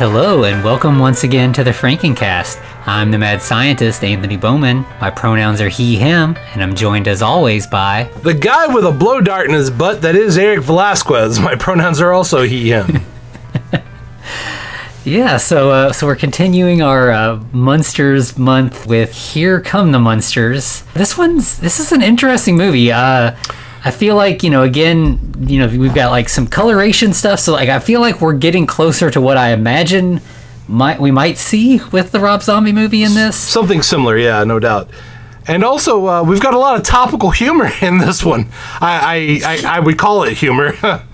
Hello, and welcome once again to the Frankencast. I'm the mad scientist, Anthony Bowman. My pronouns are he, him, and I'm joined as always by. The guy with a blow dart in his butt that is Eric Velazquez. My pronouns are also he, him. Yeah, so uh, so we're continuing our uh, Munsters month with Here Come the Munsters. This one's this is an interesting movie. Uh, I feel like you know again you know we've got like some coloration stuff, so like I feel like we're getting closer to what I imagine might we might see with the Rob Zombie movie in this. Something similar, yeah, no doubt. And also, uh, we've got a lot of topical humor in this one. I, I, I, I would call it humor.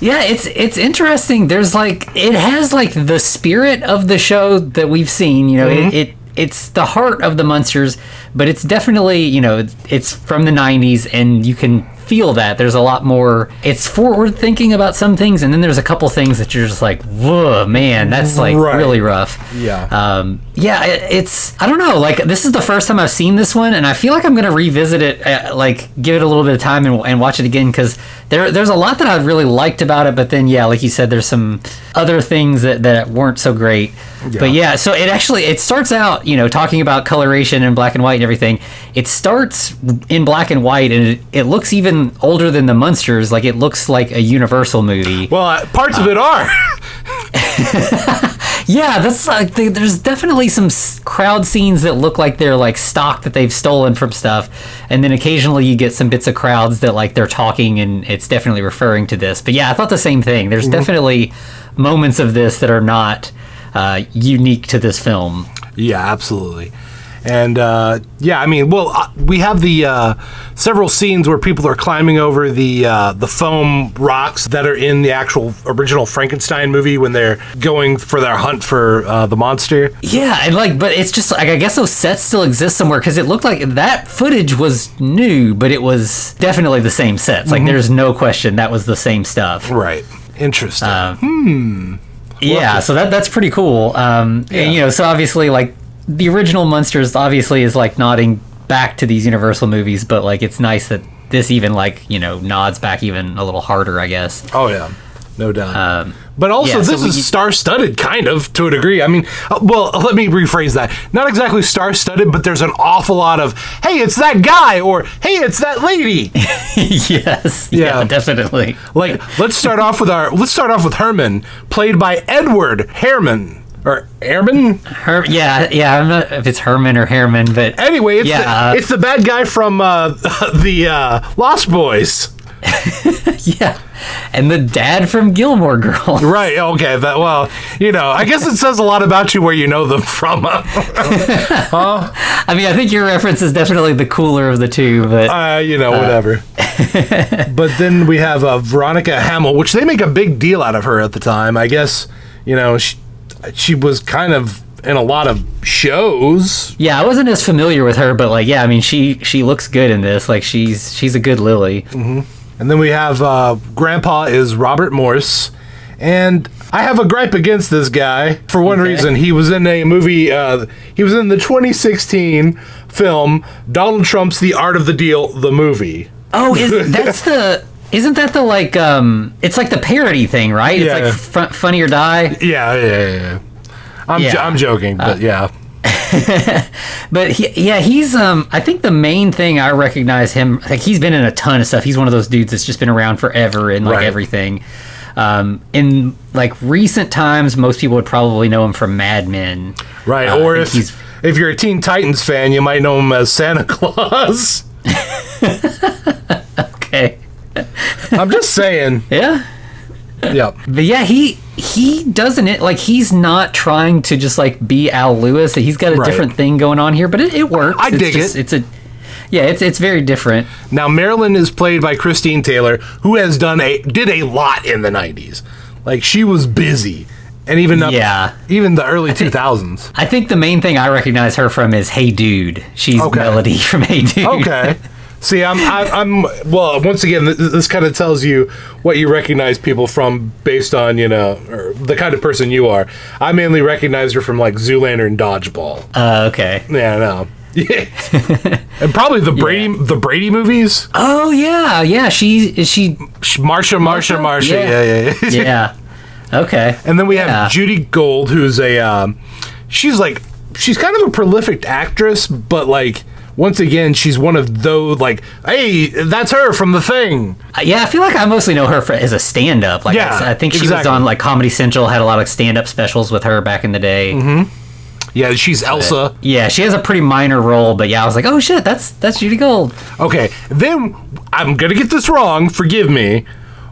Yeah, it's it's interesting. There's like it has like the spirit of the show that we've seen. You know, it, it it's the heart of the Munsters, but it's definitely you know it's from the '90s, and you can feel that there's a lot more. It's forward thinking about some things, and then there's a couple things that you're just like, whoa, man, that's like Right. really rough. Yeah. Um, yeah, it, it's I don't know. Like this is the first time I've seen this one, and I feel like I'm gonna revisit it. Uh, like give it a little bit of time and, and watch it again because there there's a lot that I really liked about it. But then yeah, like you said, there's some other things that that weren't so great. But yeah, so it actually it starts out you know talking about coloration and black and white and everything. It starts in black and white, and it, it looks even older than the Munsters. Like it looks like a Universal movie. well, uh, parts of it are. Yeah, that's like they, there's definitely some s- crowd scenes that look like they're like stock that they've stolen from stuff, and then occasionally you get some bits of crowds that like they're talking and it's definitely referring to this. But yeah, I thought the same thing. There's definitely moments of this that are not uh, unique to this film. Yeah, absolutely. And uh, yeah, I mean, well, uh, we have the uh, several scenes where people are climbing over the uh, the foam rocks that are in the actual original Frankenstein movie when they're going for their hunt for uh, the monster. Yeah, and like, but it's just like I guess those sets still exist somewhere because it looked like that footage was new, but it was definitely the same sets. Like, there's no question that was the same stuff. Right. Interesting. Hmm yeah, so that that's pretty cool. Um, Yeah. and, you know, so obviously, like the original Munsters, obviously is like nodding back to these Universal movies, but like it's nice that this even like you know nods back even a little harder, I guess. oh yeah, no doubt. Um, But also, yeah, so this we- is star-studded, kind of to a degree. I mean, uh, well, let me rephrase that. Not exactly star-studded, but there's an awful lot of "Hey, it's that guy," or "Hey, it's that lady." yes, yeah. Yeah. definitely. like, let's start off with our. Let's start off with Herman, played by Edward Herrmann or Herman. Her, yeah, yeah. I'm not know if it's Herman or Herman, but Anyway, it's Yeah, uh, the, it's the bad guy from uh, the uh, Lost Boys. yeah, and the dad from Gilmore Girls. Right. Okay. That. Well, you know, I guess it says a lot about you where you know them from. huh? I mean, I think your reference is definitely the cooler of the two, but Uh, you know, whatever. but then we have uh, Veronica Hamel, which they make a big deal out of her at the time. I guess you know she, she was kind of in a lot of shows. yeah, I wasn't as familiar with her, but like, yeah, I mean, she she looks good in this. Like, she's she's a good Lily. And then we have uh, Grandpa is Robert Morse. And I have a gripe against this guy for one Okay. reason. He was in a movie, uh, he was in the 2016 film Donald Trump's The Art of the Deal, the movie. Oh, is that's the isn't that the like um it's like the parody thing, right? Yeah. It's like fu- funny or die. Yeah, yeah, yeah. yeah. I'm, Yeah. Uh, I'm joking, but yeah. But he, yeah, he's um I think the main thing I recognize him like he's been in a ton of stuff. He's one of those dudes that's just been around forever and like Right. everything. Um in like recent times most people would probably know him from Mad Men. Right, Uh, or if he's- if you're a Teen Titans fan, you might know him as Santa Claus. I'm just saying. Yeah. Yep. But yeah, he he doesn't it like he's not trying to just like be Al Lewis. He's got a Right. different thing going on here, but it, it works. I It's dig just- it. It's a yeah, it's it's very different. Now Marilyn is played by Christine Taylor, who has done a did a lot in the '90s. Like she was busy, and even up, Yeah. even the early 2000s. I think the main thing I recognize her from is Hey Dude. She's Okay. Melody from Hey Dude. Okay. See, I'm, I, I'm, well, once again, th- this kind of tells you what you recognize people from based on, you know, the kind of person you are. I mainly recognize her from like Zoolander and Dodgeball. Uh, okay. Yeah, I know. Yeah. and probably the Brady, the Brady movies. Oh yeah, yeah. She is she. Sh- Marsha, Marsha, Marsha. Yeah. Yeah, yeah, yeah. Yeah. Okay. And then we have Judy Gold, who's a, um, she's like, she's kind of a prolific actress, but like, once again, she's one of those, like, hey, that's her from The Thing. Uh, Yeah, I feel like I mostly know her for, as a stand-up. Like, Yeah, I, I think she was on like Comedy Central, had a lot of stand-up specials with her back in the day. Mm-hmm. Yeah, she's Elsa. Yeah, she has a pretty minor role, but yeah, I was like, oh shit, that's that's Judy Gold. Okay, then I'm gonna get this wrong. Forgive me,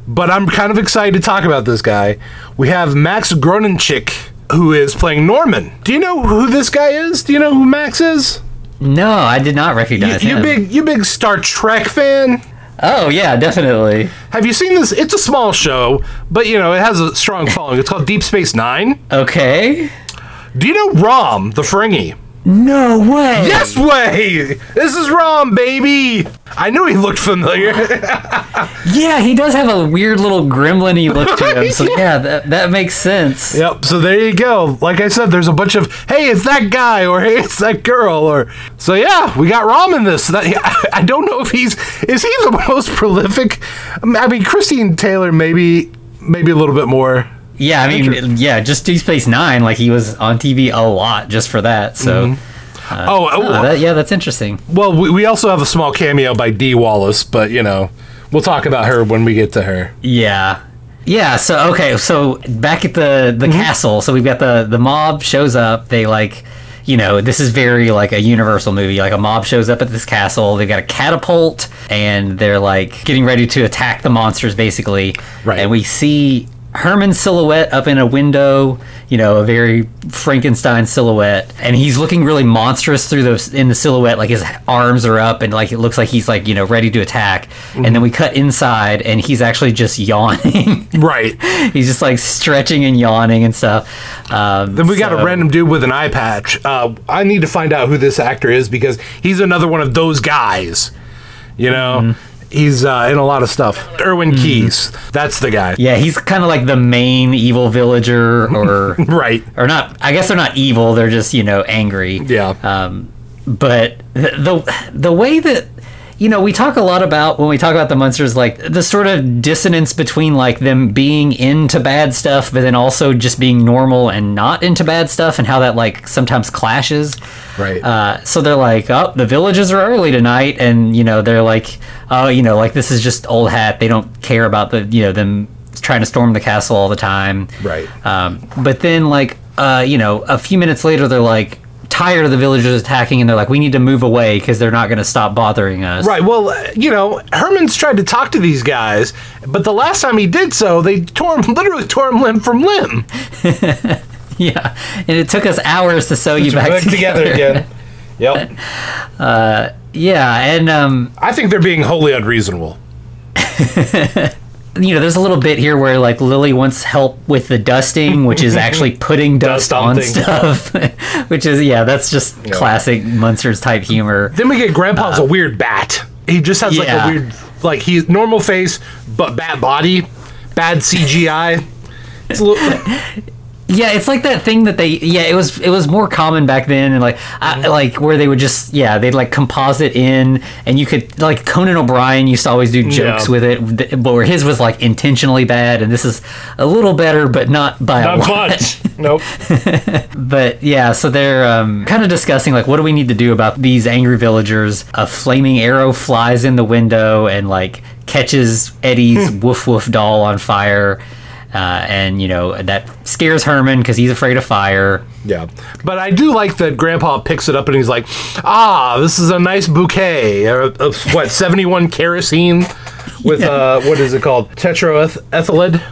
but I'm kind of excited to talk about this guy. We have Max Grodénchik, who is playing Norman. Do you know who this guy is? Do you know who Max is? No, I did not You, recognize you him. big, you big Star Trek fan? Oh yeah, definitely. Have you seen this? It's a small show, but you know it has a strong following. It's called Deep Space Nine. Okay. Do you know Rom the Ferengi? No way. Yes way! This is Rom, baby. I knew he looked familiar. Yeah, he does have a weird little gremlin-y look to him. So yeah, that that makes sense. Yep. So there you go. Like I said, there's a bunch of hey, it's that guy, or hey, it's that girl, or so yeah, we got Rom in this. That I don't know if he's is he the most prolific. I mean, Christine Taylor maybe maybe a little bit more. Yeah, I mean, yeah, just Deep Space Nine, like he was on TV a lot just for that. So, mm-hmm. uh, oh, oh, oh, that, yeah, that's interesting. well, we, we also have a small cameo by Dee Wallace, but you know, we'll talk about her when we get to her. Yeah. Yeah, so okay, so back at the the mm-hmm. castle, so we've got the the mob shows up, they like you know, this is very like a universal movie. Like a mob shows up at this castle, they've got a catapult and they're like getting ready to attack the monsters basically. Right. And we see Herman's silhouette up in a window, you know, a very Frankenstein silhouette, and he's looking really monstrous through those in the silhouette. Like his arms are up, and like it looks like he's like you know ready to attack. And then we cut inside, and he's actually just yawning. Right. he's just like stretching and yawning and stuff. Um, Then we got a random dude with an eye patch. Uh, I need to find out who this actor is because he's another one of those guys. You know, Mm-hmm. He's uh, in a lot of stuff. Erwin Keys, that's the guy. Yeah, he's kind of like the main evil villager, or Right. or not. I guess they're not evil. They're just you know angry. Yeah. Um, but the the way that you know we talk a lot about when we talk about the monsters, like the sort of dissonance between like them being into bad stuff, but then also just being normal and not into bad stuff, and how that like sometimes clashes. Right. Uh, so they're like, oh, the villages are early tonight, and you know they're like, oh, you know, like this is just old hat. They don't care about the you know them trying to storm the castle all the time. Right. Um, but then like uh, you know a few minutes later they're like tired of the villagers attacking, and they're like, we need to move away because they're not going to stop bothering us. Right. Well, uh, you know, Herman's tried to talk to these guys, but the last time he did so, they tore him, literally tore him limb from limb. Yeah, and it took us hours to sew you back, Back together. again. Yep. Yeah, and um, I think they're being wholly unreasonable. You know, there's a little bit here where like Lily wants help with the dusting, which is actually putting dust, Dust on on things. stuff, which is yeah, that's just classic Munsters type humor. Then we get Grandpa's a weird bat. He just has like Uh, a weird, like he's normal face, but bat body, bad CGI. It's a little, Yeah, it's like that thing that they yeah, it was it was more common back then and like I, like where they would just yeah, they'd like composite in and you could like Conan O'Brien used to always do jokes Yeah. with it but where his was like intentionally bad and this is a little better but not by a lot. much. Nope. But yeah, so they're um, kind of discussing like what do we need to do about these angry villagers? A flaming arrow flies in the window and like catches Eddie's woof woof doll on fire. Uh, and you know that scares Herman because he's afraid of fire. Yeah, but I do like that Grandpa picks it up and he's like, "Ah, this is a nice bouquet of, of what seventy-one kerosene with uh, what is it called, tetraethyl lead."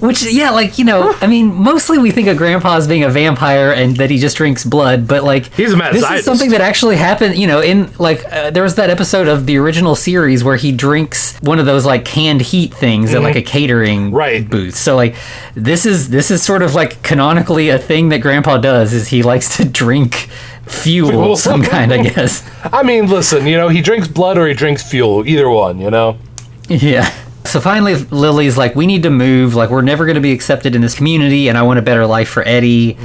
Which, yeah, like, you know, I mean, mostly we think of Grandpa as being a vampire and that he just drinks blood, but, like, He's a mad this scientist. is something that actually happened, you know, in, like, uh, there was that episode of the original series where he drinks one of those, like, canned heat things at, like, a catering Mm-hmm. Right. booth. So, like, this is, this is sort of, like, canonically a thing that Grandpa does, is he likes to drink fuel of some kind, I guess. I mean, listen, you know, he drinks blood or he drinks fuel, either one, you know. Yeah. So finally, Lily's like, we need to move. Like, we're never going to be accepted in this community, and I want a better life for Eddie.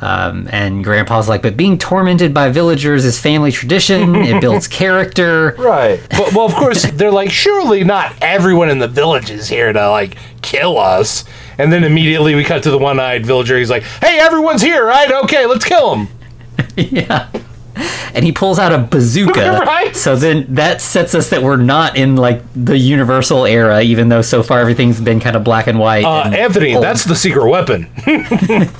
Um, and Grandpa's like, but being tormented by villagers is family tradition. It builds character. Right. But, well, of course, they're like, surely not everyone in the village is here to, like, kill us. And then immediately we cut to the one eyed villager. He's like, hey, everyone's here, right? Okay, let's kill him. yeah. And he pulls out a bazooka. Right. So then that sets us that we're not in like the universal era, even though so far everything's been kind of black and white. Uh, and Anthony, old. that's the secret weapon.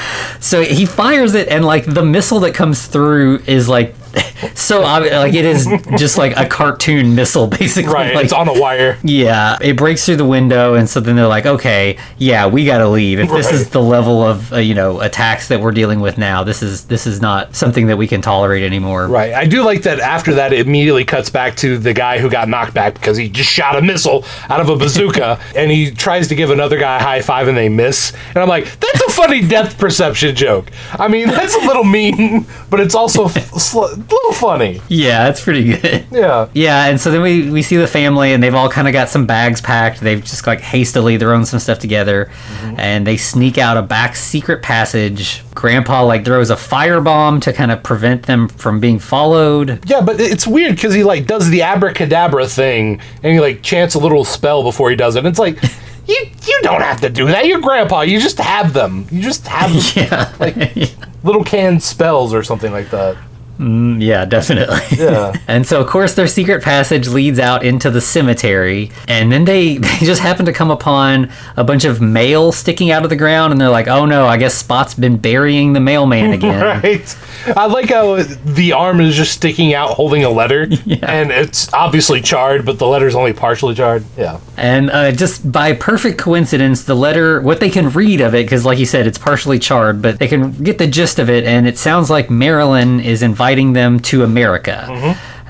So he fires it, and like the missile that comes through is like so. Like it is just like a cartoon missile, basically. right. Like, it's on a wire. yeah, it breaks through the window, and so then they're like, okay, yeah, we got to leave. If this is the level of uh, you know attacks that we're dealing with now, this is this is not something that we can tolerate anymore. Right. I do like that after that, it immediately cuts back to the guy who got knocked back because he just shot a missile out of a bazooka and he tries to give another guy a high five and they miss. And I'm like, that's a funny depth perception joke. I mean, that's a little mean, but it's also sl- little funny. Yeah, that's pretty good. Yeah. Yeah, and so then we, we see the family, and they've all kind of got some bags packed. They've just like hastily thrown some stuff together, mm-hmm. and they sneak out a back secret passage. Grandpa like throws a firebomb to kind of prevent them from being followed. Yeah, but it's weird because he like does the abracadabra thing and he like chants a little spell before he does it. It's like you you don't have to do that. You're grandpa. You just have them. You just have Yeah, like little canned spells or something like that. Yeah, definitely. Yeah. And so, of course, their secret passage leads out into the cemetery. And then they, they just happen to come upon a bunch of mail sticking out of the ground. And they're like, oh no, I guess Spot's been burying the mailman again. Right. I like how the arm is just sticking out holding a letter, yeah. and it's obviously charred, but the letter's only partially charred. Yeah. And uh, just by perfect coincidence, the letter, what they can read of it, because like you said, it's partially charred, but they can get the gist of it, and it sounds like Marilyn is inviting them to America.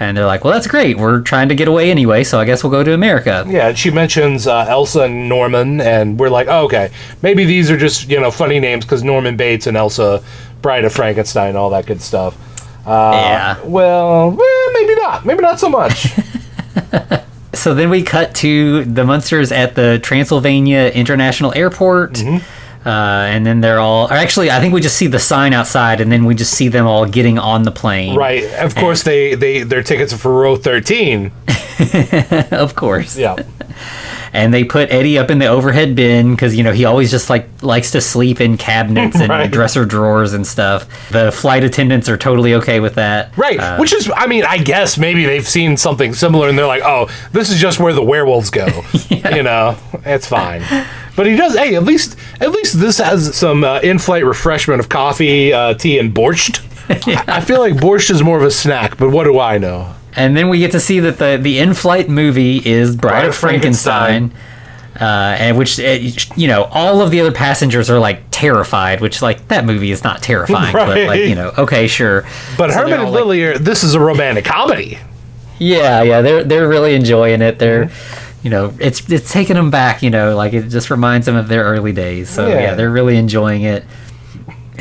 And they're like, well, that's great. We're trying to get away anyway, so I guess we'll go to America. Yeah, and she mentions uh, Elsa and Norman, and we're like, oh, okay, maybe these are just you know funny names because Norman Bates and Elsa, Bride of Frankenstein, all that good stuff. Uh, Yeah. Well, eh, maybe not. Maybe not so much. So then we cut to the Munsters at the Transylvania International Airport. Uh, and then they're all, or actually, I think we just see the sign outside, and then we just see them all getting on the plane. right. Of course, they they their tickets are for row thirteen. of course. Yeah. And they put Eddie up in the overhead bin because you know he always just like likes to sleep in cabinets and Right. dresser drawers and stuff. The flight attendants are totally okay with that. Right, Uh, which is, I mean, I guess maybe they've seen something similar and they're like, oh, this is just where the werewolves go. You know, it's fine. But he does. Hey, at least, at least this has some uh, in-flight refreshment of coffee, uh, tea, and borscht. I, I feel like borscht is more of a snack, but what do I know? And then we get to see that the the in-flight movie is Bride, of Frankenstein. Uh, and which you know, all of the other passengers are like terrified. Which like that movie is not terrifying, but like you know, okay, sure. But So Herman and like- Lily are. This is a romantic comedy. Yeah, yeah, they're they're really enjoying it. They're, you know, it's it's taking them back. You know, like it just reminds them of their early days. So yeah, Yeah. they're really enjoying it.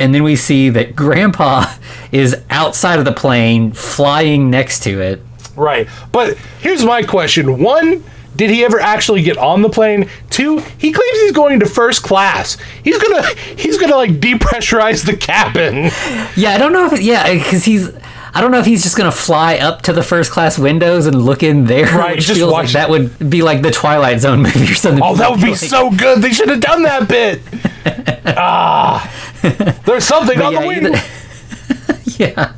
And then we see that Grandpa is outside of the plane, flying next to it. Right. But here's my question. One, did he ever actually get on the plane? Two, he claims he's going to first class. He's gonna he's gonna like depressurize the cabin. Yeah, I don't know if yeah, because he's. I don't know if he's just gonna fly up to the first class windows and look in there. Right, which just feels watch- like that would be like the Twilight Zone movie or something. Oh, that would be Like- so good. They should have done that bit. ah. There's something on yeah, the wing. either- yeah.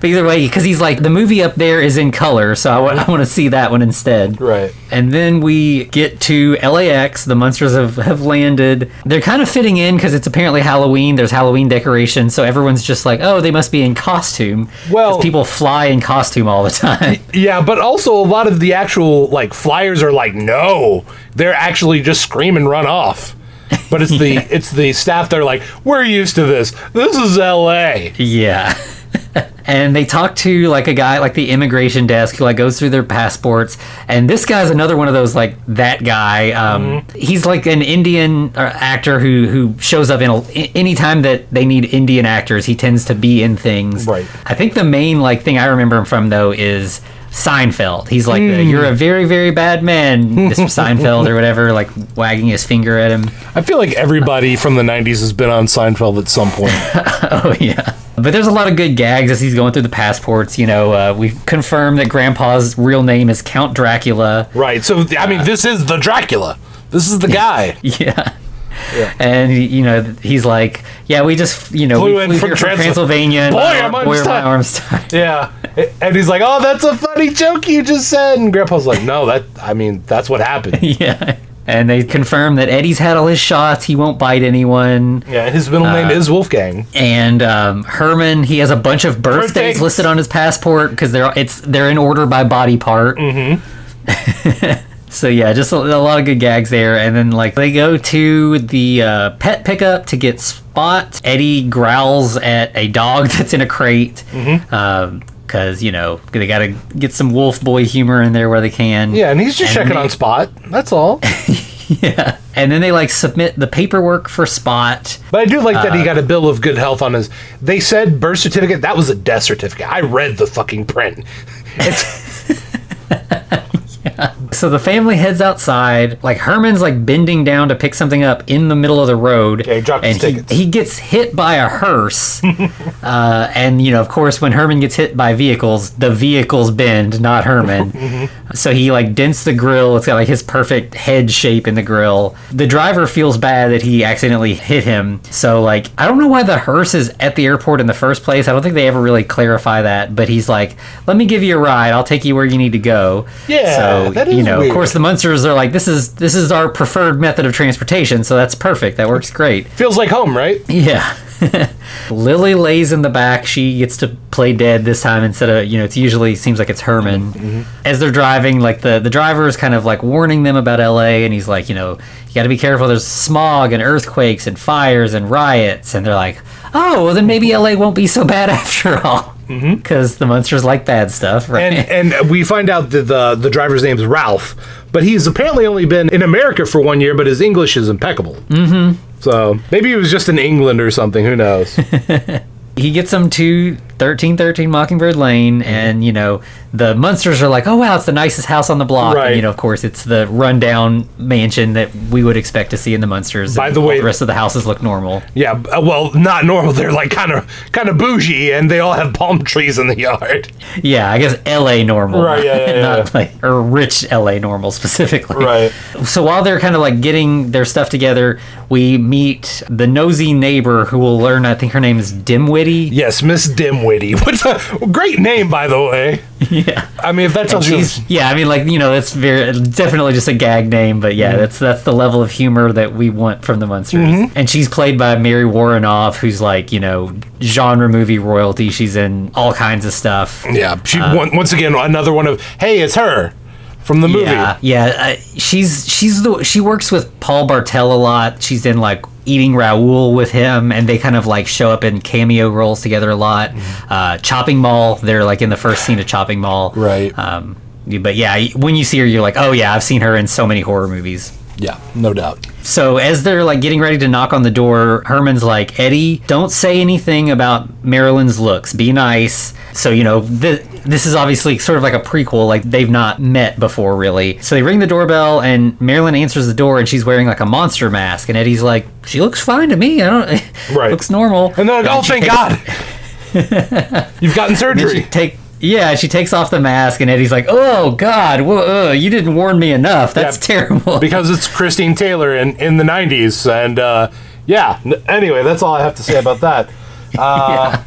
But either way, because he's like the movie up there is in color, so I want to see that one instead. Right. And then we get to LAX. The monsters have, have landed. They're kind of fitting in because it's apparently Halloween. There's Halloween decorations, so everyone's just like, oh, they must be in costume. Well- people fly in costume all the time. Yeah, but also a lot of the actual like flyers are like, no, they're actually just scream and run off. But it's the it's the staff that are like, we're used to this. This is L.A. Yeah. And they talk to like a guy like the immigration desk who like goes through their passports. And this guy's another one of those like that guy. Um, he's like an indian uh, actor who who shows up in a, anytime that they need indian actors he tends to be in things. Right. i think the main like thing i remember him from though is Seinfeld. He's like, the, "You're a very, very bad man, Mr. Seinfeld," or whatever, like wagging his finger at him. I feel like everybody from the '90s has been on Seinfeld at some point. Oh yeah. But there's a lot of good gags as he's going through the passports. You know, uh, we confirmed that Grandpa's real name is Count Dracula. right. So I mean, this is the Dracula. This is the guy. Yeah. And you know he's like, yeah, we just you know Flew we in from here from Transylvania. Boy, my- am I boy, am I stuck. arms tied. yeah. And he's like, "Oh, that's a funny joke you just said." And Grandpa's like, "No, that. I mean, that's what happened." yeah. And they confirm that Eddie's had all his shots. He won't bite anyone. Yeah. His middle name is Wolfgang. And um, Herman, he has a bunch of birthdays Birthdays. listed on his passport because they're it's they're in order by body part. Mm-hmm. so yeah, just a, a lot of good gags there. And then like they go to the uh, pet pickup to get Spot. Eddie growls at a dog that's in a crate. Mm-hmm. Because you know they got to get some wolf boy humor in there where they can. Yeah, and he's just And checking they- on Spot. That's all. yeah. And then they like submit the paperwork for Spot. But I do like that Uh, he got a bill of good health on his. They said birth certificate. That was a death certificate. I read the fucking print. It's So the family heads outside. Like Herman's like bending down to pick something up in the middle of the road. Yeah, he dropped and he, tickets. he gets hit by a hearse. uh, and you know, of course, when Herman gets hit by vehicles, the vehicles bend, not Herman. Mm-hmm. So he like dents the grill. It's got like his perfect head shape in the grill. The driver feels bad that he accidentally hit him. So like I don't know why the hearse is at the airport in the first place. I don't think they ever really clarify that. But he's like, "Let me give you a ride. I'll take you where you need to go." Yeah, So that is know, weird. of course, the Munsters are like, "This is this is our preferred method of transportation." So that's perfect. That works great. feels like home, right? Yeah. Lily lays in the back. She gets to play dead this time instead of, you know, it's usually seems like it's Herman. Mm-hmm, As they're driving, like the, the driver is kind of like warning them about LA and he's like, you know, you got to be careful. There's smog and earthquakes and fires and riots. And they're like, oh, well, then maybe LA won't be so bad after all. Because the monsters like bad stuff, right? Mm-hmm. And and we find out that the the driver's name is Ralph, but he's apparently only been in America for one year, but his English is impeccable. Mm-hmm. So maybe he was just in England or something. Who knows? he gets them to 1313 Mockingbird Lane, and you know the Munsters are like, "Oh wow, it's the nicest house on the block." Right. And you know, of course, it's the rundown mansion that we would expect to see in the Munsters. By the way- the rest of the houses look normal. yeah. uh, Well, not normal. They're like kind of kind of bougie, and they all have palm trees in the yard. Yeah, I guess L.A. normal, Right, yeah, yeah, not yeah. like or rich L.A. normal specifically. Right. So while they're kind of like getting their stuff together, we meet the nosy neighbor who will learn. I think her name is Dimwitty. Yes, Miss Dimwitty. What's a great name, by the way. Yeah. I mean, if that tells you. Yeah, I mean, like you know, that's very definitely just a gag name, but Mm-hmm. yeah, that's that's the level of humor that we want from the monsters. Mm-hmm. And she's played by Mary Woronov, who's like you know genre movie royalty. She's in all kinds of stuff. Yeah, she on- once again another one of hey, it's her from the movie. Yeah, yeah. Uh, she's she's the she works with Paul Bartel a lot. She's in like Eating Raoul with him, and they kind of like show up in cameo roles together a lot. Mm-hmm. Uh, Chopping Mall, they're like in the first scene of Chopping Mall. Right. Um, but yeah, when you see her, you're like, oh yeah, I've seen her in so many horror movies. Yeah, no doubt. So as they're like getting ready to knock on the door, Herman's like, Eddie, don't say anything about Marilyn's looks. Be nice. So you know, th- this is obviously sort of like a prequel. Like they've not met before, really. So they ring the doorbell, and Marilyn answers the door, and she's wearing like a monster mask. And Eddie's like, she looks fine to me. I don't. Right. looks normal. And then, oh, thank God, you've gotten surgery. take. Yeah, she takes off the mask, and Eddie's like, "Oh God, whoa, uh, you didn't warn me enough. That's Yeah, terrible." because it's Christine Taylor in, in the 90s. And uh, yeah, anyway, that's all I have to say about that. Uh, yeah.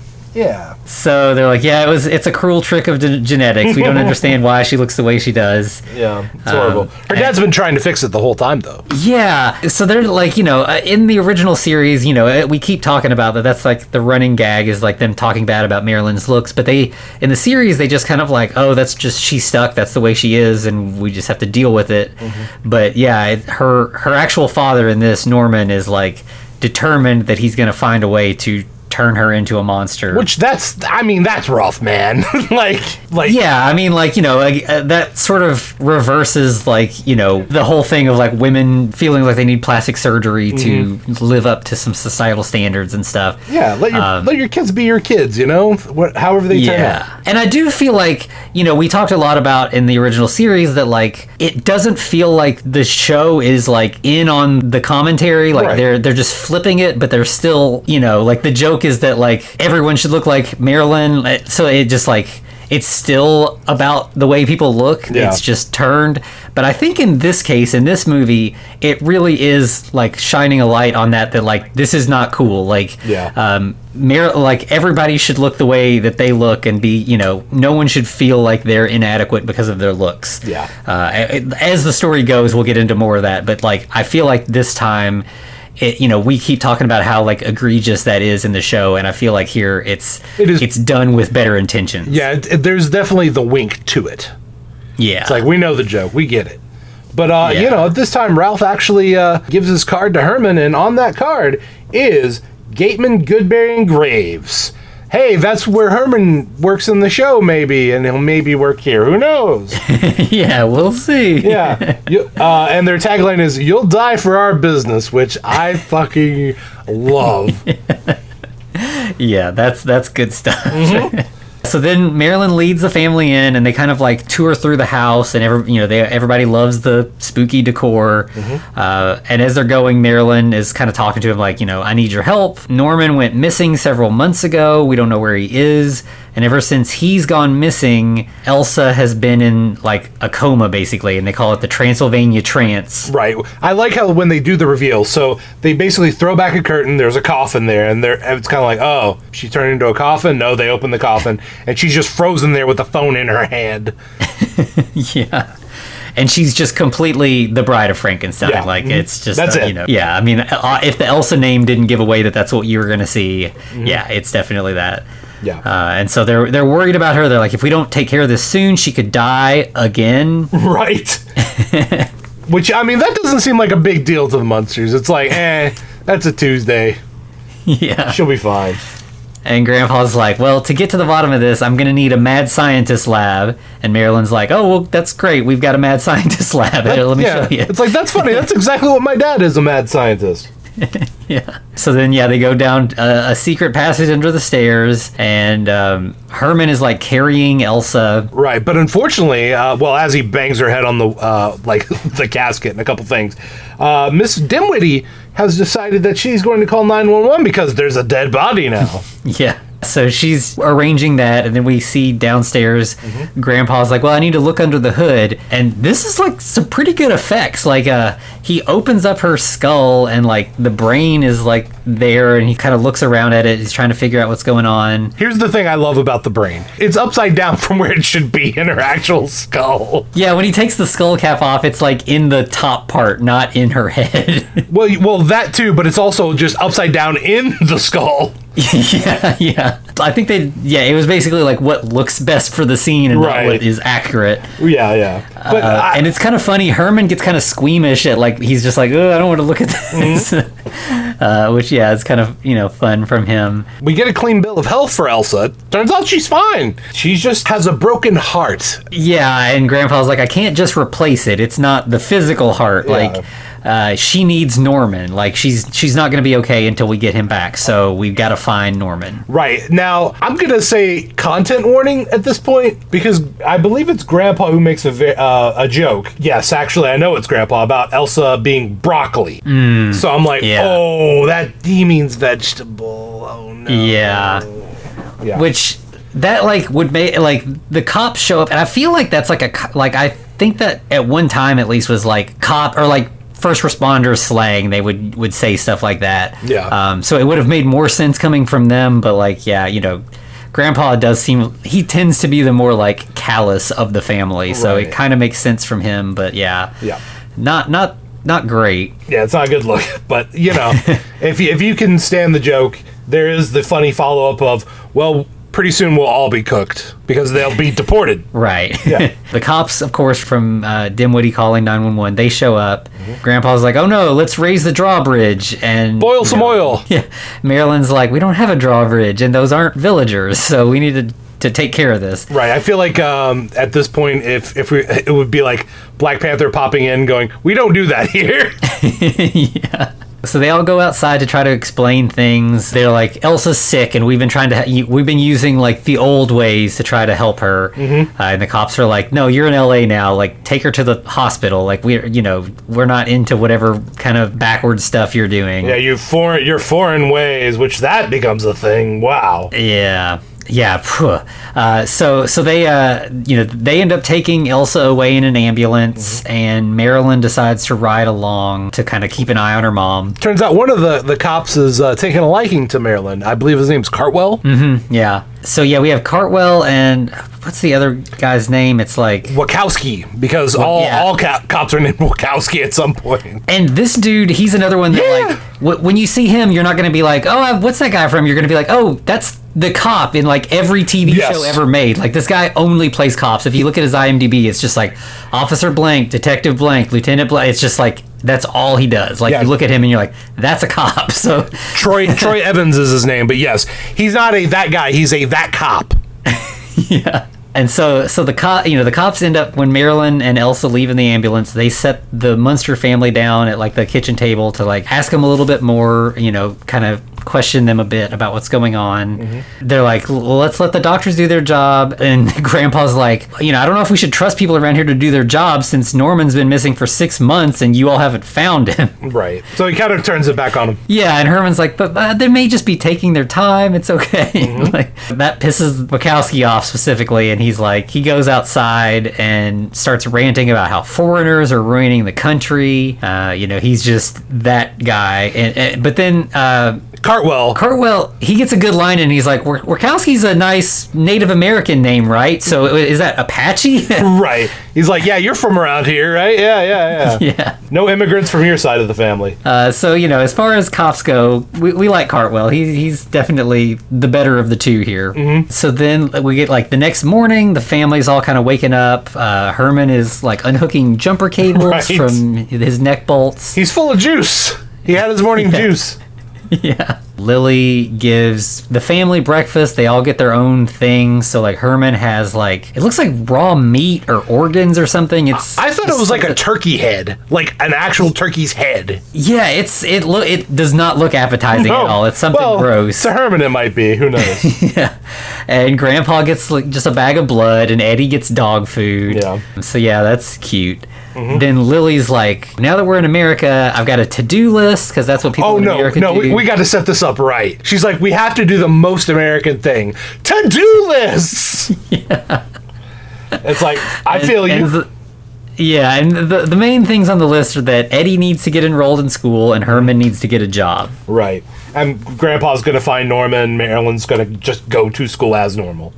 So they're like, yeah, it was. It's a cruel trick of gen- genetics. We don't understand why she looks the way she does. Yeah, it's horrible. Um, Her dad's been trying to fix it the whole time, though. Yeah. So they're like, you know, uh, in the original series, you know, uh, we keep talking about that. That's like the running gag is like them talking bad about Marilyn's looks. But they, in the series, they just kind of like, oh, that's just she's stuck. That's the way she is, and we just have to deal with it. But yeah, it, her her actual father in this Norman is like determined that he's going to find a way to turn her into a monster. Which that's, I mean, that's rough, man. like, like, yeah, I mean, like you know, like, uh, that sort of reverses like you know the whole thing of like women feeling like they need plastic surgery to live up to some societal standards and stuff. Mm-hmm. yeah. Let your Um, let your kids be your kids. You know, what, however they turn out. Yeah. And I do feel like, you know, we talked a lot about in the original series that like it doesn't feel like the show is like in on the commentary. Like Right. they're they're just flipping it, but they're still, you know, like the joke is that like everyone should look like Marilyn. Uh, So it just like it's still about the way people look. Yeah. It's just turned. But I think in this case, in this movie, it really is like shining a light on that. That like this is not cool. Like Yeah. um, Mar- like everybody should look the way that they look and be, you know, no one should feel like they're inadequate because of their looks. Yeah. Uh, as the story goes, we'll get into more of that, but like I feel like this time, it, you know, we keep talking about how like egregious that is in the show, and I feel like here it's It is- it's done with better intentions. Yeah, it, it- there's definitely the wink to it. yeah. It's like we know the joke, we get it. But uh, you know, at this time, Ralph actually uh, gives his card to Herman, and on that card is Gateman, Goodbury, and Graves. Hey, that's where Herman works in the show, maybe, and he'll maybe work here. Who knows? yeah, we'll see. Yeah. You, uh, and their tagline is "You'll die for our business," which I fucking love. Yeah, that's that's good stuff. Mm-hmm. So then Marilyn leads the family in, and they kind of like tour through the house, and every you know they everybody loves the spooky decor. Mm-hmm. Uh, and as they're going, Marilyn is kind of talking to him like, you know, I need your help. Norman went missing several months ago. We don't know where he is, and ever since he's gone missing, Elsa has been in like a coma basically, and they call it the Transylvania trance. Right. I like how when they do the reveal, so they basically throw back a curtain. There's a coffin there, and they're it's kind of like, oh, she turned into a coffin. No, they open the coffin, and she's just frozen there with the phone in her hand. Yeah. And she's just completely the bride of Frankenstein. Yeah. Like Mhm. it's just That's uh, it. you know. Yeah, I mean, uh, if the Elsa name didn't give away that that's what you were going to see, yeah, it's definitely that. Yeah. Uh, and so they're they're worried about her. They're like, if we don't take care of this soon, she could die again. Right. Which I mean, that doesn't seem like a big deal to the Munsters. It's like, eh, that's a Tuesday. yeah. She'll be fine. And Grandpa's like, well, to get to the bottom of this, I'm going to need a mad scientist lab. And Marilyn's like, oh, well, that's great. We've got a mad scientist lab. Here, let me yeah. show you. It's like that's funny. That's exactly what my dad is—a mad scientist. Yeah. So then, yeah, they go down a, a secret passage under the stairs, and um, Herman is like carrying Elsa. Right, but unfortunately, uh, well, as he bangs her head on the uh, like the casket and a couple things, uh, Miss Dimwitty has decided that she's going to call nine one one because there's a dead body now. Yeah. So she's arranging that, and then we see downstairs. Grandpa's like, "Well, I need to look under the hood," and this is like some pretty good effects. Like, uh, he opens up her skull, and like the brain is like there, and he kind of looks around at it. He's trying to figure out what's going on. Here's the thing I love about the brain: it's upside down from where it should be in her actual skull. Yeah, when he takes the skull cap off, it's like in the top part, not in her head. Well, well, that too, but it's also just upside down in the skull. yeah, yeah. I think they, yeah, it was basically like what looks best for the scene and Right. not what is accurate. Yeah, yeah. But Uh, I- and it's kind of funny. Herman gets kind of squeamish at like he's just like, oh, I don't want to look at this. Mm-hmm. uh, which yeah, it's kind of you know fun from him. we get a clean bill of health for Elsa. Turns out she's fine. She just has a broken heart. Yeah, and Grandpa's like, I can't just replace it. It's not the physical heart. Like, uh, she needs Norman. Like, she's she's not going to be okay until we get him back. So we've got to find Norman. Right. Now, I'm going to say content warning at this point because I believe it's Grandpa who makes a, ve- uh, a joke. Yes, actually, I know it's Grandpa about Elsa being broccoli. so I'm like, yeah. oh, that he means vegetable. Oh, no. Yeah. Yeah. which that like would make like the cops show up and i feel like that's like a like i think that at one time at least was like cop or like first responders slang they would would say stuff like that Yeah. um so it would have made more sense coming from them but like yeah you know grandpa does seem he tends to be the more like callous of the family so Right. it kind of makes sense from him but yeah Yeah. not not not great Yeah, it's not a good look, but you know, if you, if you can stand the joke, there is the funny follow up of, well, pretty soon we'll all be cooked because they'll be deported. Right. Yeah. the cops, of course, from uh, Dimwitty calling 911, they show up. Grandpa's like, oh no, let's raise the drawbridge. And Boil some know, oil. Yeah. Marilyn's like, we don't have a drawbridge, and those aren't villagers, so we need to, to take care of this. Right. I feel like um, at this point, if if we, it would be like Black Panther popping in, going, "We don't do that here." yeah. So they all go outside to try to explain things. They're like, Elsa's sick, and we've been trying to, we've been using like the old ways to try to help her. Mm-hmm. Uh, and the cops are like, no, you're in LA now. Like, take her to the hospital. Like, we're, you know, we're not into whatever kind of backward stuff you're doing. yeah, you foreign your foreign ways, which that becomes a thing. Wow. Yeah. Yeah. phew. Uh, so so they uh, you know they end up taking Elsa away in an ambulance, and Marilyn decides to ride along to kind of keep an eye on her mom. Turns out one of the the cops is uh, taking a liking to Marilyn. I believe his name's Cartwell. Yeah. So yeah, we have Cartwell and what's the other guy's name? It's like Wachowski, because all yeah. all cops are named Wachowski at some point. and this dude, he's another one that Yeah. like w- when you see him, you're not going to be like, "Oh, what's that guy from?" You're going to be like, "Oh, that's the cop in like every TV Yes. show ever made." Like this guy only plays cops. If you look at his IMDb, it's just like Officer Blank, Detective Blank, Lieutenant Blank. It's just like that's all he does. Like Yeah. you look at him and you're like, "That's a cop." So Troy Troy Evans is his name, but yes, he's not a that guy. He's a that cop. yeah. And so, so the cop, you know, the cops end up when Marilyn and Elsa leave in the ambulance. They set the Munster family down at like the kitchen table to like ask them a little bit more, you know, kind of question them a bit about what's going on. They're like, let's let the doctors do their job. And Grandpa's like, you know, I don't know if we should trust people around here to do their job since Norman's been missing for six months and you all haven't found him. Right. So he kind of turns it back on him. Yeah, and Herman's like, but uh, they may just be taking their time. It's okay. like that pisses Wachowski off specifically, and he's like, he goes outside and starts ranting about how foreigners are ruining the country. Uh, you know, he's just that guy. And, and but then uh, Cartwell. Cartwell, he gets a good line, and he's like, "Wa- Wachowski's a nice Native American name, right? So is that Apache? right. He's like, yeah, you're from around here, right? Yeah, yeah, yeah. yeah. No immigrants from your side of the family. Uh, so you know, as far as cops go, we, we like Cartwell. He, he's definitely the better of the two here. Mm-hmm. So then we get like the next morning, the family's all kind of waking up. Uh, Herman is like unhooking jumper cables Right. from his neck bolts. He's full of juice. He had his morning juice. yeah. Lily gives the family breakfast. They all get their own thing. So like Herman has like it looks like raw meat or organs or something. It's I thought it was like a turkey head, like an actual turkey's head. yeah. It's it look it does not look appetizing at all. It's something well, gross. To Herman, it might be. Who knows? yeah. And Grandpa gets like just a bag of blood, and Eddie gets dog food. Yeah. So yeah, that's cute. Mm-hmm. Then Lily's like, now that we're in America, I've got a to-do list because that's what people oh in no, America no, do. we, we got to set this up right. She's like, we have to do the most American thing: to-do lists. Yeah. It's like I feel And you. the- yeah, and the the main things on the list are that Eddie needs to get enrolled in school and Herman needs to get a job. Right. And Grandpa's gonna find Norman. Marilyn's gonna just go to school as normal.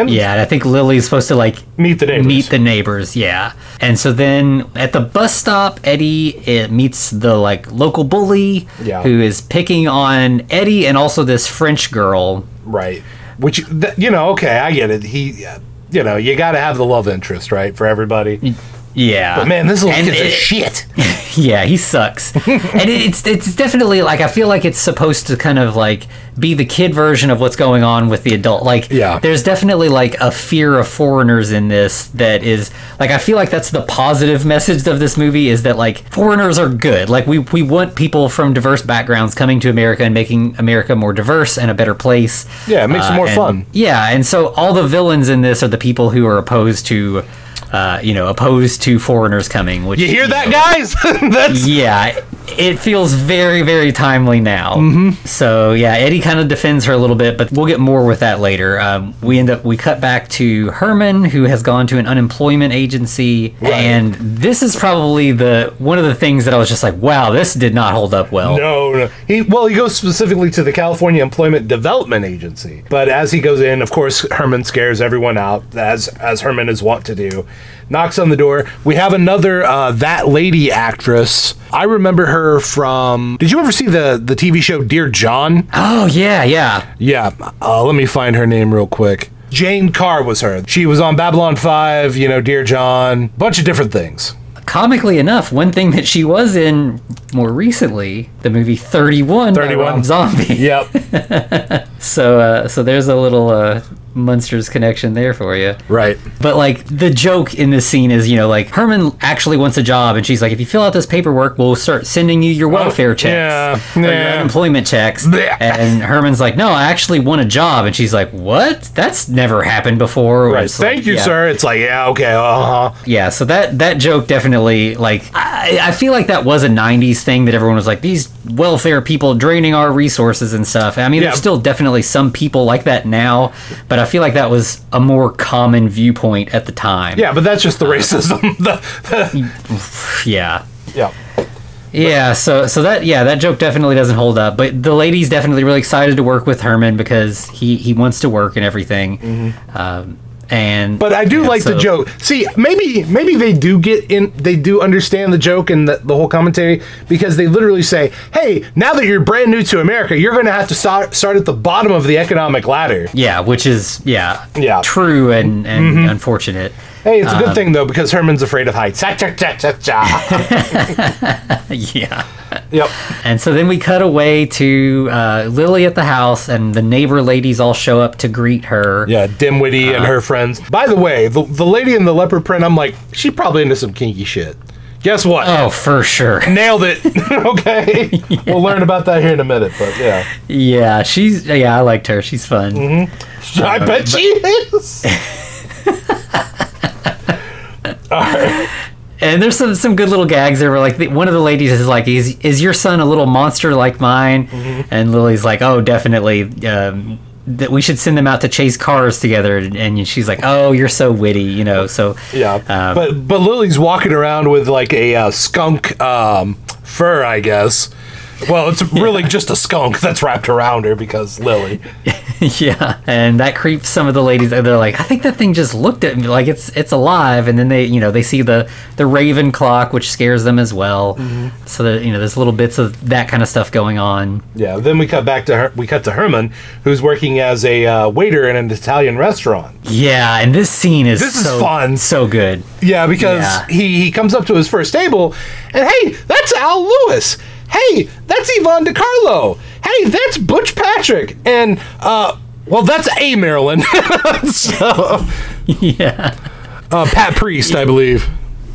And Yeah, and I think Lily's supposed to like meet the neighbors. meet the neighbors yeah and so then at the bus stop eddie uh meets the like local bully Yeah. who is picking on eddie and also this french girl Right. Which th- you know, okay, I get it. He, uh, you know, you got to have the love interest, right, for everybody. Yeah But man, this little And kid's a shit. yeah he sucks and it's it's definitely like i feel like it's supposed to kind of like be the kid version of what's going on with the adult like Yeah. there's definitely like a fear of foreigners in this that is like i feel like that's the positive message of this movie is that like foreigners are good like we we want people from diverse backgrounds coming to america and making america more diverse and a better place Yeah, it makes it more uh, and- fun. yeah and so all the villains in this are the people who are opposed to uh, you know opposed to foreigners coming which You hear that, know, guys? That's yeah, it feels very, very timely now. Mm-hmm. So yeah, Eddie kind of defends her a little bit, but we'll get more with that later. Um, we end up we cut back to Herman, who has gone to an unemployment agency, Right. and this is probably the one of the things that I was just like, wow, this did not hold up well. no, no. He well, he goes specifically to the California Employment Development Agency. But as he goes in, of course, Herman scares everyone out, as as Herman is wont to do. Knocks on the door. We have another uh, that lady actress. I remember her from. Did you ever see the the TV show Dear John? Oh yeah, yeah. Yeah. Uh, let me find her name real quick. Jane Carr was her. She was on Babylon 5, you know, Dear John, bunch of different things. Comically enough, one thing that she was in more recently, the movie 31, 31. Rob Zombie. Yep. So, uh, so there's a little uh, Munsters connection there for you. right. But like the joke in this scene is, you know, like Herman actually wants a job, and she's like, if you fill out this paperwork, we'll start sending you your welfare checks, yeah, or your unemployment checks. Blech. And Herman's like, no, I actually want a job, and she's like, what? That's never happened before. Right. Thank like, you, yeah. sir. It's like, yeah, okay, uh huh. Yeah, so that that joke definitely like I, I feel like that was a '90s thing that everyone was like these welfare people draining our resources and stuff. I mean, Yeah. there's still definitely some people like that now, but I feel like that was a more common viewpoint at the time. Yeah, but that's just the racism. the, the, yeah, yeah. yeah. So so that yeah, that joke definitely doesn't hold up. But the lady's definitely really excited to work with Herman because he he wants to work and everything. Um, and Mm-hmm. But I do like the joke. See, maybe maybe they do get in. They do understand the joke and the, the whole commentary because they literally say, "Hey, now that you're brand new to America, you're going to have to start start at the bottom of the economic ladder." Yeah, which is yeah, Yeah. true and and unfortunate. Hey, it's a Um, good thing though because Herman's afraid of heights. Yeah. yep. And so then we cut away to uh, Lily at the house, and the neighbor ladies all show up to greet her. Yeah, Dimwitty and her friends. By the way, the, the lady in the leopard print, I'm like, she probably into some kinky shit. Guess what? Oh, for sure. Nailed it. okay. We'll learn about that here in a minute, but yeah. Yeah, she's yeah, I liked her. She's fun. Mm-hmm. I bet she is. And there's some some good little gags there. Where like the, one of the ladies is like, "Is is your son a little monster like mine?" Mm-hmm. And Lily's like, "Oh, definitely." Um, that we should send them out to chase cars together. And she's like, "Oh, you're so witty," you know. So Yeah, um, but but Lily's walking around with like a uh, skunk um, fur, I guess. Well, it's really just a skunk that's wrapped around her because Lily. yeah, and that creeps some of the ladies. They're like, I think that thing just looked at me like it's it's alive, and then they you know they see the the raven clock, which scares them as well. Mm-hmm. So that you know there's little bits of that kind of stuff going on. Yeah. Then we cut back to her. We cut to Herman, who's working as a uh, waiter in an Italian restaurant. Yeah, and this scene is This is fun. so good. Yeah, because Yeah. he he comes up to his first table, and hey, that's Al Lewis. Hey, that's Yvonne De Carlo. Hey, that's Butch Patrick. And uh, well, that's a Marilyn. so, yeah, uh, Pat Priest, I believe.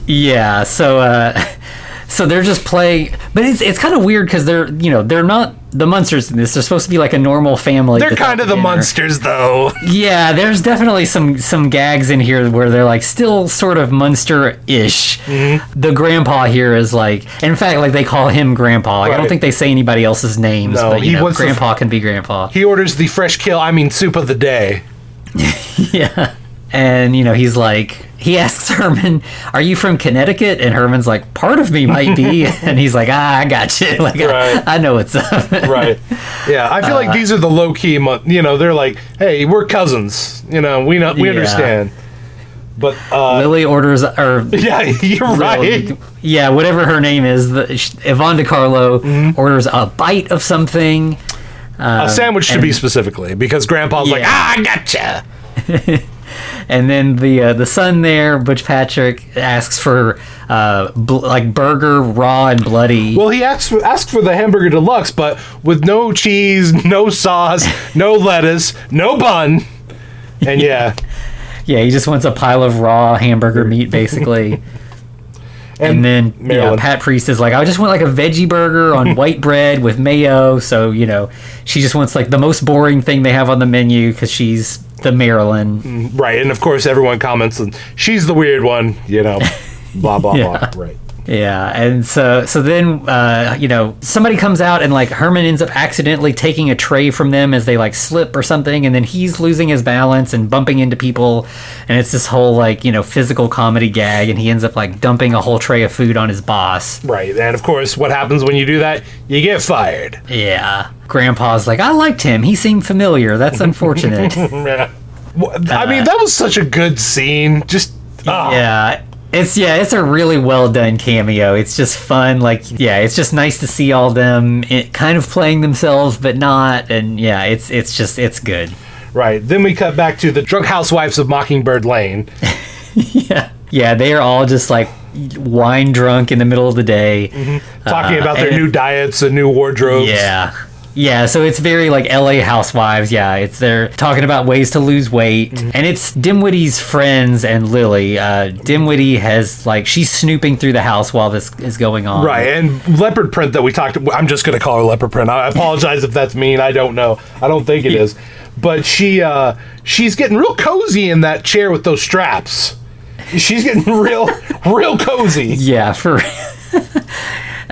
yeah. So uh, so they're just playing, but it's it's kind of weird because they're you know they're not the monsters in this. They're supposed to be like a normal family. They're kind of the dinner. monsters, though. Yeah, there's definitely some some gags in here where they're like still sort of Munster-ish. Mm-hmm. The grandpa here is like, in fact, like they call him grandpa. Like, I don't think they say anybody else's names, No, but you he know, grandpa can be grandpa. He orders the fresh kill, I mean, soup of the day. yeah, and you know he's like. He asks Herman, "Are you from Connecticut?" And Herman's like, "Part of me might be." and he's like, "Ah, I got you. Like, I- Right. I, know what's up." Right. Yeah, I feel like Uh, these are the low key, mon- you know, they're like, hey, we're cousins. You know, we know, we Yeah. understand. But, uh, Lily orders, or yeah, you're right. Yeah, whatever her name is, the, sh- Yvonne De Carlo Mm-hmm. orders a bite of something. A sandwich to be specifically, because Grandpa's like, Yeah. ah, I gotcha. And then the uh, the son there, Butch Patrick, asks for uh, bl- like burger, raw and bloody. Well, he asked for, asked for the hamburger deluxe, but with no cheese, no sauce, no lettuce, no bun. And yeah, yeah, he just wants a pile of raw hamburger meat, basically. and, then yeah, Marilyn. Pat Priest is like, I just want like a veggie burger on white bread with mayo. So you know, she just wants like the most boring thing they have on the menu because she's the Marilyn. Mm, right. And of course, everyone comments, and she's the weird one, you know, blah, blah, Yeah. blah. Right. Yeah, and so so then uh, you know somebody comes out and like Herman ends up accidentally taking a tray from them as they like slip or something, and then he's losing his balance and bumping into people, and it's this whole like you know physical comedy gag, and he ends up like dumping a whole tray of food on his boss. Right. And of course, what happens when you do that? You get fired. Yeah, Grandpa's like I liked him, he seemed familiar. That's unfortunate. Yeah. I mean, that was such a good scene. Just, ah, yeah. It's yeah, it's a really well done cameo. It's just fun. Like yeah, it's just nice to see all them it, kind of playing themselves, but not. And yeah, it's it's just it's good. Right. Then we cut back to the drunk housewives of Mockingbird Lane. yeah, yeah, they are all just like wine drunk in the middle of the day, talking Uh, about their new diets and new wardrobes. Yeah. Yeah, so it's very like LA housewives. Yeah, it's they're talking about ways to lose weight. Mm-hmm. And it's Dimwitty's friends and Lily. Uh, Dimwitty has like she's snooping through the house while this is going on. Right, and leopard print that we talked. I'm just going to call her leopard print. I apologize if that's mean. I don't know. I don't think it is. But she uh, she's getting real cozy in that chair with those straps. She's getting real real cozy. Yeah, for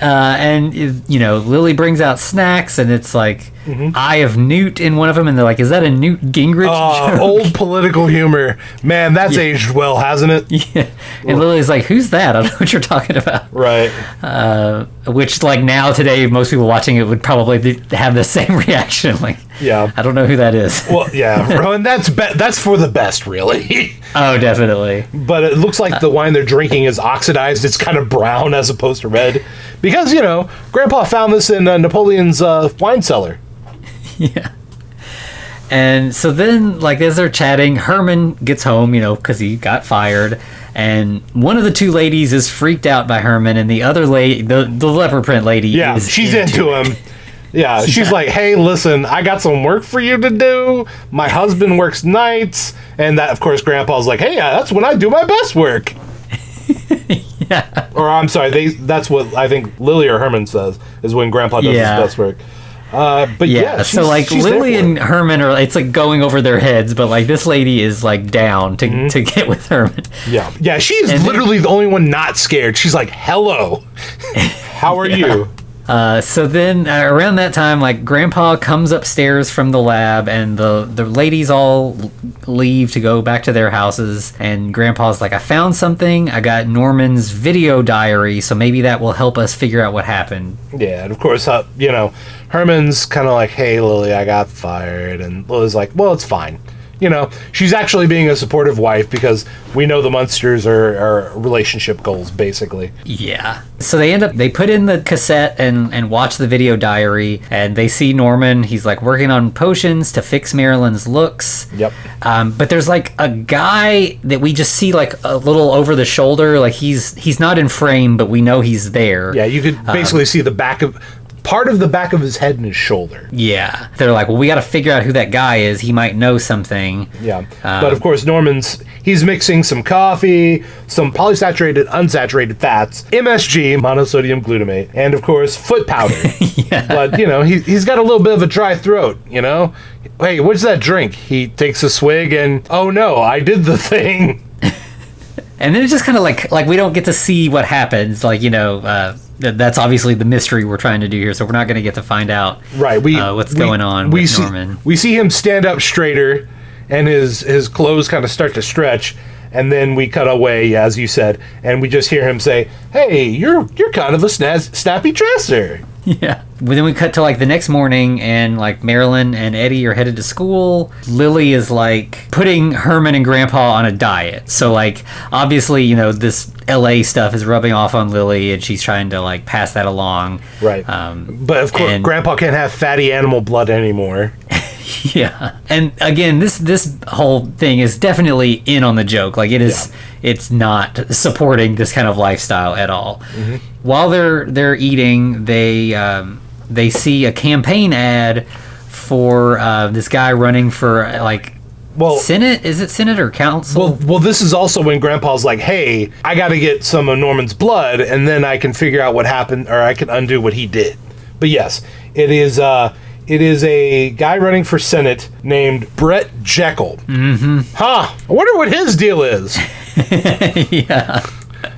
Uh, and you know, Lily brings out snacks, and it's like Eye of Newt in one of them, and they're like, "Is that a Newt Gingrich?" Uh, joke?" old political humor, man. That's aged well, hasn't it? Yeah. And Lily's like, "Who's that? I don't know what you're talking about." Right. Uh, which, like now today, most people watching it would probably be- have the same reaction. Like, Yeah. I don't know who that is. Well, yeah, bro, and that's be- that's for the best, really. oh, definitely. but it looks like the wine they're drinking is oxidized. It's kind of brown as opposed to red, because you know, Grandpa found this in uh, Napoleon's uh, wine cellar. Yeah. And so then, like, as they're chatting, Herman gets home, you know, because he got fired. And one of the two ladies is freaked out by Herman, and the other lady, the, the leopard print lady, Yeah, she's into him. Yeah, she's like, "Hey, listen, I got some work for you to do. My husband works nights, and that, of course, Grandpa's like, "Hey, that's when I do my best work." Yeah. Or I'm sorry, they that's what I think Lily or Herman says is when Grandpa does Yeah. his best work. Uh, but yeah, Yeah, so like Lily and. Herman are it's like going over their heads, but like this lady is like down to, Mm-hmm. to get with Herman. yeah, yeah, she's And literally the only one not scared. She's like, "Hello, how are you?" Uh, so then uh, around that time, like Grandpa comes upstairs from the lab, and the the ladies all leave to go back to their houses. And Grandpa's like, "I found something. I got Norman's video diary, so maybe that will help us figure out what happened." Yeah, and of course, uh, you know, Herman's kind of like, "Hey, Lily, I got fired," and Lily's like, "Well, it's fine." You know, she's actually being a supportive wife because we know the Munsters are, are relationship goals, basically. Yeah. So they end up they put in the cassette and and watch the video diary, and they see Norman. He's like working on potions to fix Marilyn's looks. Yep. Um, but there's like a guy that we just see like a little over the shoulder, like he's he's not in frame, but we know he's there. Yeah, you could basically see the back of part of the back of his head and his shoulder. Yeah. They're like, well, we got to figure out who that guy is. He might know something. Yeah, Um, but of course, Norman's he's mixing some coffee, some polysaturated, unsaturated fats, MSG, monosodium glutamate, and of course, foot powder. Yeah. But you know, he he's got a little bit of a dry throat. You know, hey, what's that drink? He takes a swig and oh no, I did the thing. And then it's just kind of like like we don't get to see what happens. Like you know, uh, th- that's obviously the mystery we're trying to do here. So we're not going to get to find out Right. We uh, what's we- going on we with see, Norman. We see him stand up straighter, and his his clothes kind of start to stretch. And then we cut away, as you said, and we just hear him say, "Hey, you're you're kind of a snaz- snappy dresser." Yeah. But then we cut to like the next morning, and like Marilyn and Eddie are headed to school. Lily is like putting Herman and Grandpa on a diet. So like obviously, you know, this LA stuff is rubbing off on Lily, and she's trying to like pass that along. Right. Um, But of course, and- Grandpa can't have fatty animal blood anymore. yeah. And again, this this whole thing is definitely in on the joke. Like it is. It's not supporting this kind of lifestyle at all. While they're they're eating, they um, they see a campaign ad for uh, this guy running for uh, like Well, Senate. Is it Senate or Council? well, well. This is also when Grandpa's like, "Hey, I got to get some of Norman's blood, and then I can figure out what happened, or I can undo what he did." But yes, it is. uh it is a guy running for Senate named Brett Jekyll. Mm-hmm. Huh. I wonder what his deal is. yeah.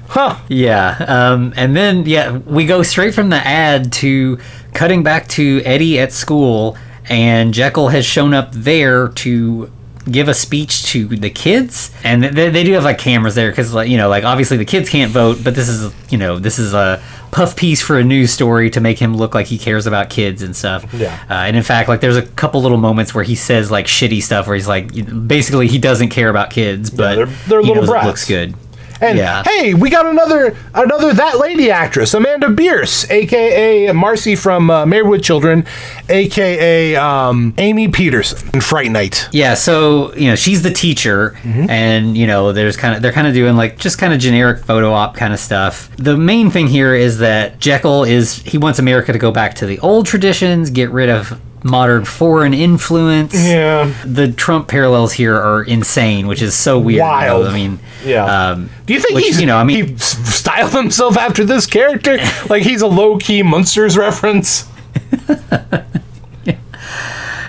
Huh. Yeah, um, and then yeah, we go straight from the ad to cutting back to Eddie at school, and Jekyll has shown up there to give a speech to the kids, and they, they do have like cameras there because like you know like obviously the kids can't vote, but this is you know this is a puff piece for a news story to make him look like he cares about kids and stuff. Yeah. uh, and in fact like there's a couple little moments where he says like shitty stuff where he's like basically he doesn't care about kids, but they're- they're he little knows it brats. looks good. And Yeah. hey, we got another another that lady actress, Amanda Bearse, aka Marcy from uh, Married with Children, aka um, Amy Peterson in Fright Night. Yeah, so you know she's the teacher, Mm-hmm. and you know there's kind of they're kind of doing like just kind of generic photo op kind of stuff. The main thing here is that Jekyll is he wants America to go back to the old traditions, get rid of modern foreign influence. Yeah. The Trump parallels here are insane, which is so weird. you know? Wild. I mean, Yeah. Um, Do you think which, he's you know? I mean, he styled himself after this character? like he's a low key Munsters reference?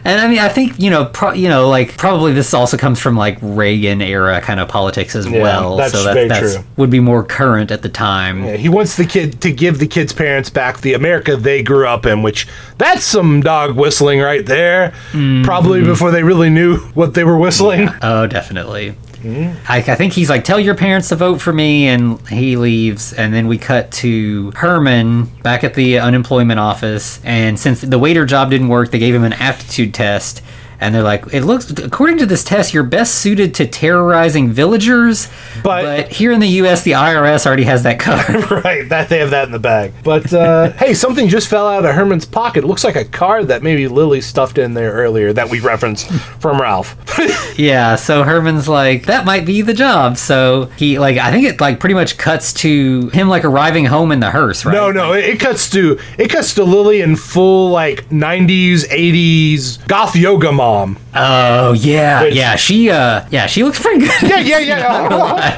And I mean, I think you know, pro- you know, like probably this also comes from like Reagan era kind of politics as Yeah, well. that's so very that's, true. would be more current at the time. Yeah, he wants the kid to give the kid's parents back the America they grew up in, which that's some dog whistling right there. Probably Mm-hmm. before they really knew what they were whistling. Oh, definitely. Mm-hmm. I, I think he's like, tell your parents to vote for me, and he leaves. And then we cut to Herman back at the unemployment office. And since the waiter job didn't work, they gave him an aptitude test. And they're like, it looks, according to this test, you're best suited to terrorizing villagers. But- here in the U.S., the IRS already has that covered. right, that they have that in the bag. But uh, hey, something just fell out of Herman's pocket. It looks like a card that maybe Lily stuffed in there earlier that we referenced from Ralph. Yeah, so Herman's like, that might be the job. So he like I think it like pretty much cuts to him like arriving home in the hearse, right? no, no, it, it cuts to it cuts to Lily in full like '90s, '80s goth yoga mom. Oh yeah, Which- yeah. She uh yeah, she looks pretty good. Yeah, yeah,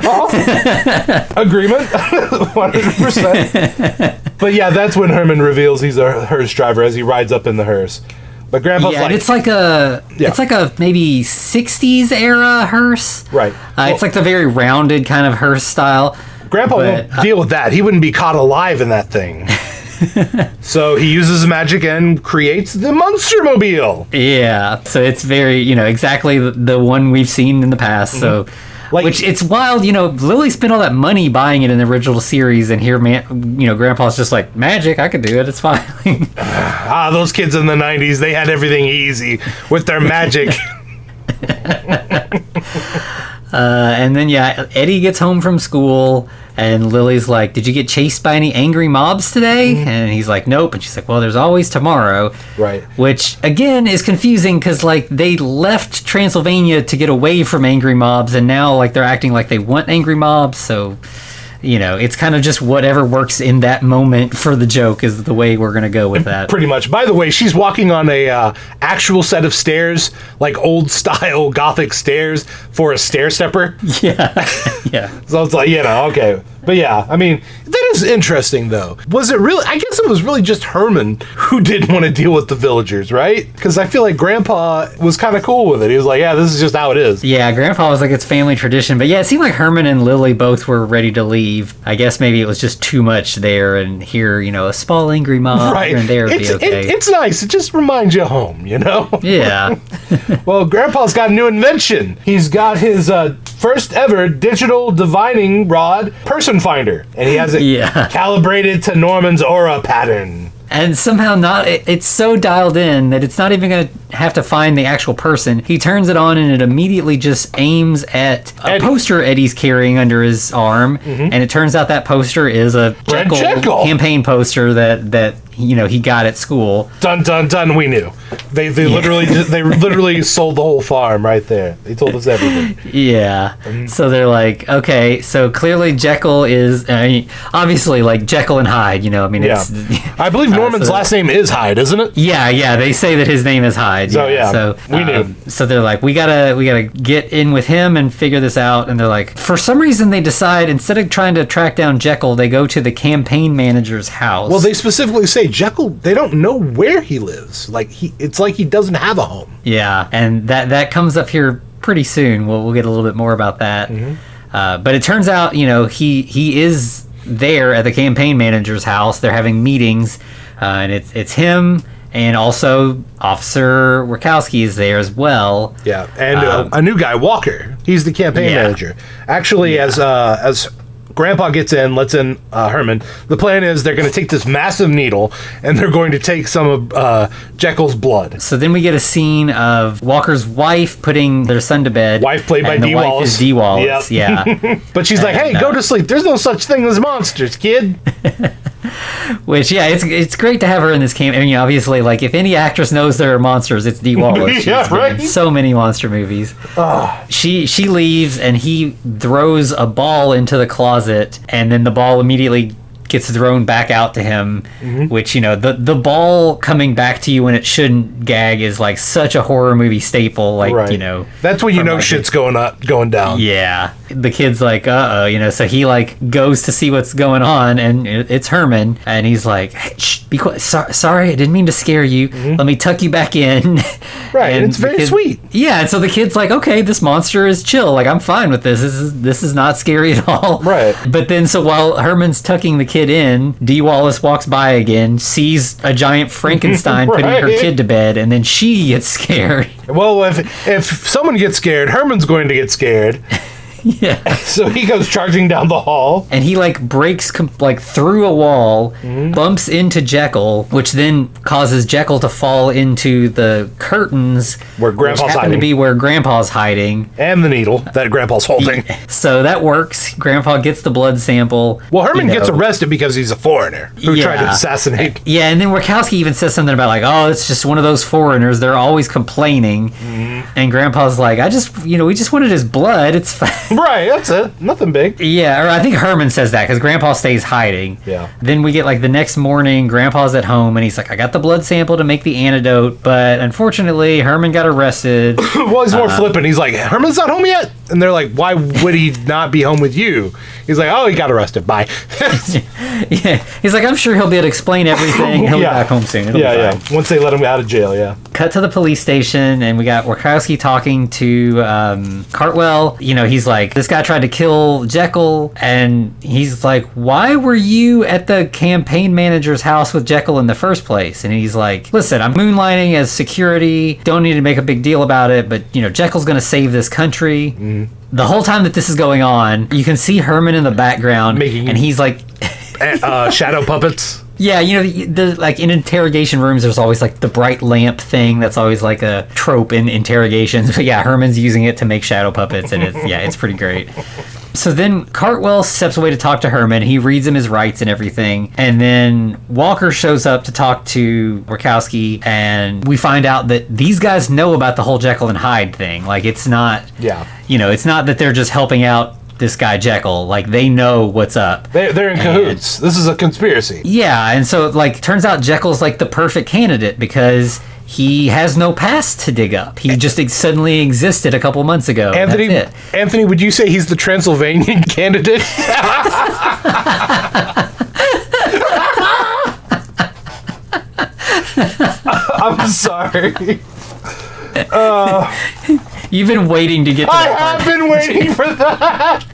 yeah. Agreement, one hundred percent. But yeah, that's when Herman reveals he's a hearse driver as he rides up in the hearse. But Grandpa's yeah, like, and it's like a Yeah. it's like a maybe 60s era hearse. Right. Uh, it's like the very rounded kind of hearse style. Grandpa but, won't deal with that. He wouldn't be caught alive in that thing. so he uses magic and creates the Monster Mobile. Yeah, so it's very, you know, exactly the, the one we've seen in the past. So, Mm-hmm. Like- which it's wild, you know. Lily spent all that money buying it in the original series, and here, man, you know, Grandpa's just like magic. I could do it. It's fine. Ah, those kids in the '90s, they had everything easy with their magic. Uh, and then yeah, Eddie gets home from school, and Lily's like, "Did you get chased by any angry mobs today?" And he's like, "Nope." And she's like, "Well, there's always tomorrow." Right. Which again is confusing because like they left Transylvania to get away from angry mobs, and now like they're acting like they want angry mobs. So, you know, it's kind of just whatever works in that moment for the joke is the way we're gonna go with that. Pretty much. By the way, she's walking on a uh, actual set of stairs, like old style Gothic stairs for a stair stepper. yeah, yeah. So it's like, you know, okay. But yeah, I mean, that is interesting though. Was it really? I guess it was really just Herman who didn't want to deal with the villagers, right? Because I feel like Grandpa was kind of cool with it. He was like, yeah, this is just how it is. Yeah, Grandpa was like it's family tradition, but yeah, it seemed like Herman and Lily both were ready to leave. I guess maybe it was just too much there, and here, you know, a small angry mom Right. here and there would It's, be okay. it- it's nice. It just reminds you of home, you know? yeah, well, Grandpa's got a new invention. He's got his uh, first ever digital divining rod person finder, and he has it Yeah. calibrated to Norman's aura pattern. and somehow not. It, it's so dialed in that it's not even going to have to find the actual person. He turns it on, and it immediately just aims at a Eddie. poster Eddie's carrying under his arm, mm-hmm. and it turns out that poster is a Jekyll Jekyll. campaign poster that that you know he got at school. Dun dun dun. We knew. They they literally they literally sold the whole farm right there. They told us everything. Yeah. Mm-hmm. So they're like, okay, so clearly Jekyll is, I mean, obviously like Jekyll and Hyde, you know, I mean, Yeah, it's, I believe Norman's so- last name is Hyde, isn't it? yeah, yeah, they say that his name is Hyde. So, yeah, so we knew. um, so they're like, we gotta, we gotta get in with him and figure this out. And they're like, for some reason, they decide instead of trying to track down Jekyll, they go to the campaign manager's house. Well, they specifically say Jekyll. They don't know where he lives. Like he, it's like he doesn't have a home. Yeah, and that that comes up here pretty soon. We'll we'll get a little bit more about that. Mm-hmm. Uh, but it turns out, you know, he he is there at the campaign manager's house. They're having meetings, uh, and it's it's him and also Officer Rakowski is there as well. Yeah, and uh, a new guy, Walker. He's the campaign Um, Yeah. manager. Actually, as uh, as Grandpa gets in, lets in uh, Herman. The plan is they're going to take this massive needle and they're going to take some of uh, Jekyll's blood. So then we get a scene of Walker's wife putting their son to bed. Wife played by and wife Wallace. Is Dee Wallace. Yep. Yeah. But she's like, "Hey, And, go to sleep. There's no such thing as monsters, kid." Which yeah, it's it's great to have her in this camp. I mean, obviously, like if any actress knows there are monsters, it's Dee Wallace. She's Yeah, right? So many monster movies. She she leaves and he throws a ball into the closet, and then the ball immediately gets thrown back out to him. Mm-hmm. Which you know the the ball coming back to you when it shouldn't gag is like such a horror movie staple. Like you know. that's when you know like, shit's going up, going down. Yeah. The kid's like, uh oh, you know, so he like goes to see what's going on and it's Herman and he's like, hey, shh, be quiet. So- sorry, I didn't mean to scare you. Let me tuck you back in. Mm-hmm. Right, And it's very kid- sweet. Yeah, and so the kid's like, okay, this monster is chill. Like I'm fine with this. This is this is not scary at all. Right. But then so while Herman's tucking the kid in, Dee Wallace walks by again, sees a giant Frankenstein putting her kid to bed, and then she gets scared. Well, if if someone gets scared, Herman's going to get scared. yeah. So he goes charging down the hall. and he like breaks com- like through a wall, Mm-hmm. bumps into Jekyll, which then causes Jekyll to fall into the curtains Where Grandpa's hiding. to be where Grandpa's hiding. And the needle that Grandpa's holding. So that works. Grandpa gets the blood sample. Well, Herman you gets arrested because he's a foreigner who tried to Yeah. assassinate. Yeah, and then Wachowski even says something about like, oh, it's just one of those foreigners. They're always complaining. Mm-hmm. And Grandpa's like, I just, you know, we just wanted his blood. It's fine. Right, that's it. Nothing big. Yeah, or I think Herman says that because Grandpa stays hiding. Yeah. Then we get like the next morning, Grandpa's at home and he's like, I got the blood sample to make the antidote, but unfortunately, Herman got arrested. Well, he's more Uh-huh. flippant. He's like, Herman's not home yet? And they're like, why would he not be home with you? He's like, oh, he got arrested. Bye. yeah. He's like, I'm sure he'll be able to explain everything. He'll Yeah. be back home soon. It'll yeah, yeah. Once they let him out of jail, yeah. Cut to the police station and we got Wachowski talking to um, Cartwell. You know, he's like, this guy tried to kill Jekyll. And he's like, why were you at the campaign manager's house with Jekyll in the first place? And he's like, listen, I'm moonlighting as security. Don't need to make a big deal about it. But, you know, Jekyll's going to save this country. The whole time that this is going on, you can see Herman in the background. Making- and he's like, uh, shadow puppets. Yeah, you know, the, the like in interrogation rooms, there's always like the bright lamp thing. That's always like a trope in interrogations. But yeah, Herman's using it to make shadow puppets, and it's yeah, it's pretty great. So then Cartwell steps away to talk to Herman. He reads him his rights and everything, and then Walker shows up to talk to Wachowski, and we find out that these guys know about the whole Jekyll and Hyde thing. Like it's not, Yeah. you know, it's not that they're just helping out this guy Jekyll. Like they know what's up. They're, they're in cahoots. This is a conspiracy. Yeah, and so like turns out Jekyll's like the perfect candidate because he has no past to dig up. He just ex- suddenly existed a couple months ago. Anthony, That's it. Anthony, would you say he's the Transylvanian candidate? I'm sorry. Uh, You've been waiting to get to I part. have been waiting for that.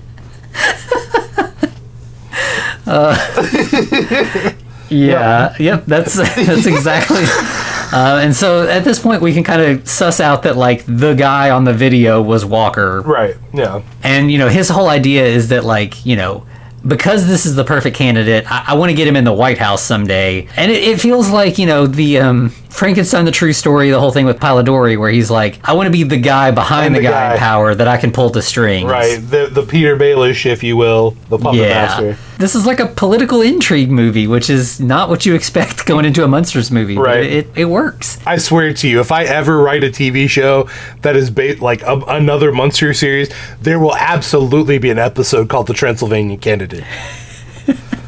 Yeah, yep, that's that's exactly. Uh, and so at this point, we can kind of suss out that like the guy on the video was Walker, Right. Yeah. and you know his whole idea is that like you know because this is the perfect candidate i, I want to get him in the white house someday and it, it feels like you know the um, frankenstein the true story the whole thing with Polidori, where he's like i want to be the guy behind the, the guy, in power that i can pull the strings Right. The the Petyr Baelish, if you will, the puppet yeah master. this is like a political intrigue movie which is not what you expect going into a monsters movie but Right. it, it works I swear to you, if I ever write a TV show that is ba- like a, another Munster series, there will absolutely be an episode called The Transylvanian Candidate.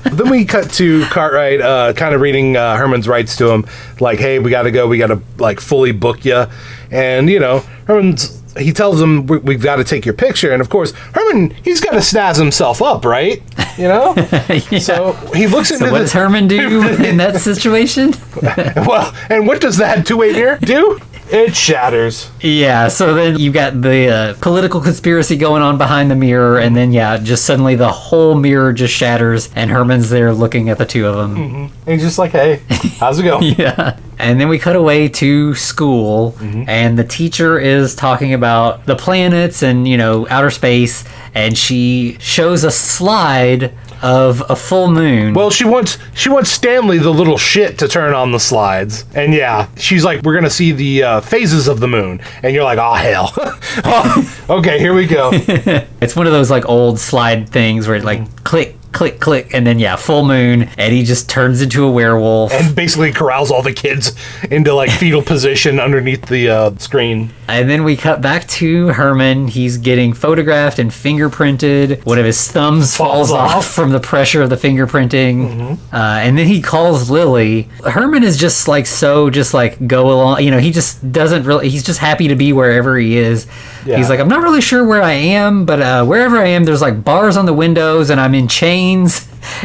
then we cut to Cartwright, uh, kind of reading uh, Herman's rights to him, like, "Hey, we got to go. We got to like fully book you," and you know, Herman's. He tells him we, we've got to take your picture, and of course, Herman he's got to snazz himself up, right? You know. Yeah. So he looks into so what the, does herman do in that situation well, and what does that two-way mirror do? It shatters. Yeah, so then you got the uh, political conspiracy going on behind the mirror, and then yeah, just suddenly the whole mirror just shatters, and Herman's there looking at the two of them. And he's just like, hey, how's it going? Yeah, and then we cut away to school, and the teacher is talking about the planets and you know outer space, and she shows a slide of a full moon. Well, she wants she wants Stanley, the little shit, to turn on the slides, and yeah, she's like, "We're gonna see the uh, phases of the moon," and you're like, "Oh hell, oh, okay, here we go." it's one of those like old slide things where it like click click click and then yeah full moon eddie just turns into a werewolf and basically corrals all the kids into like fetal position underneath the uh, screen and then we cut back to herman he's getting photographed and fingerprinted one of his thumbs falls, falls off. off. from the pressure of the fingerprinting mm-hmm. uh, and then he calls lily herman is just like so just like go along you know he just doesn't really he's just happy to be wherever he is yeah. he's like i'm not really sure where i am but uh, wherever i am there's like bars on the windows and i'm in chains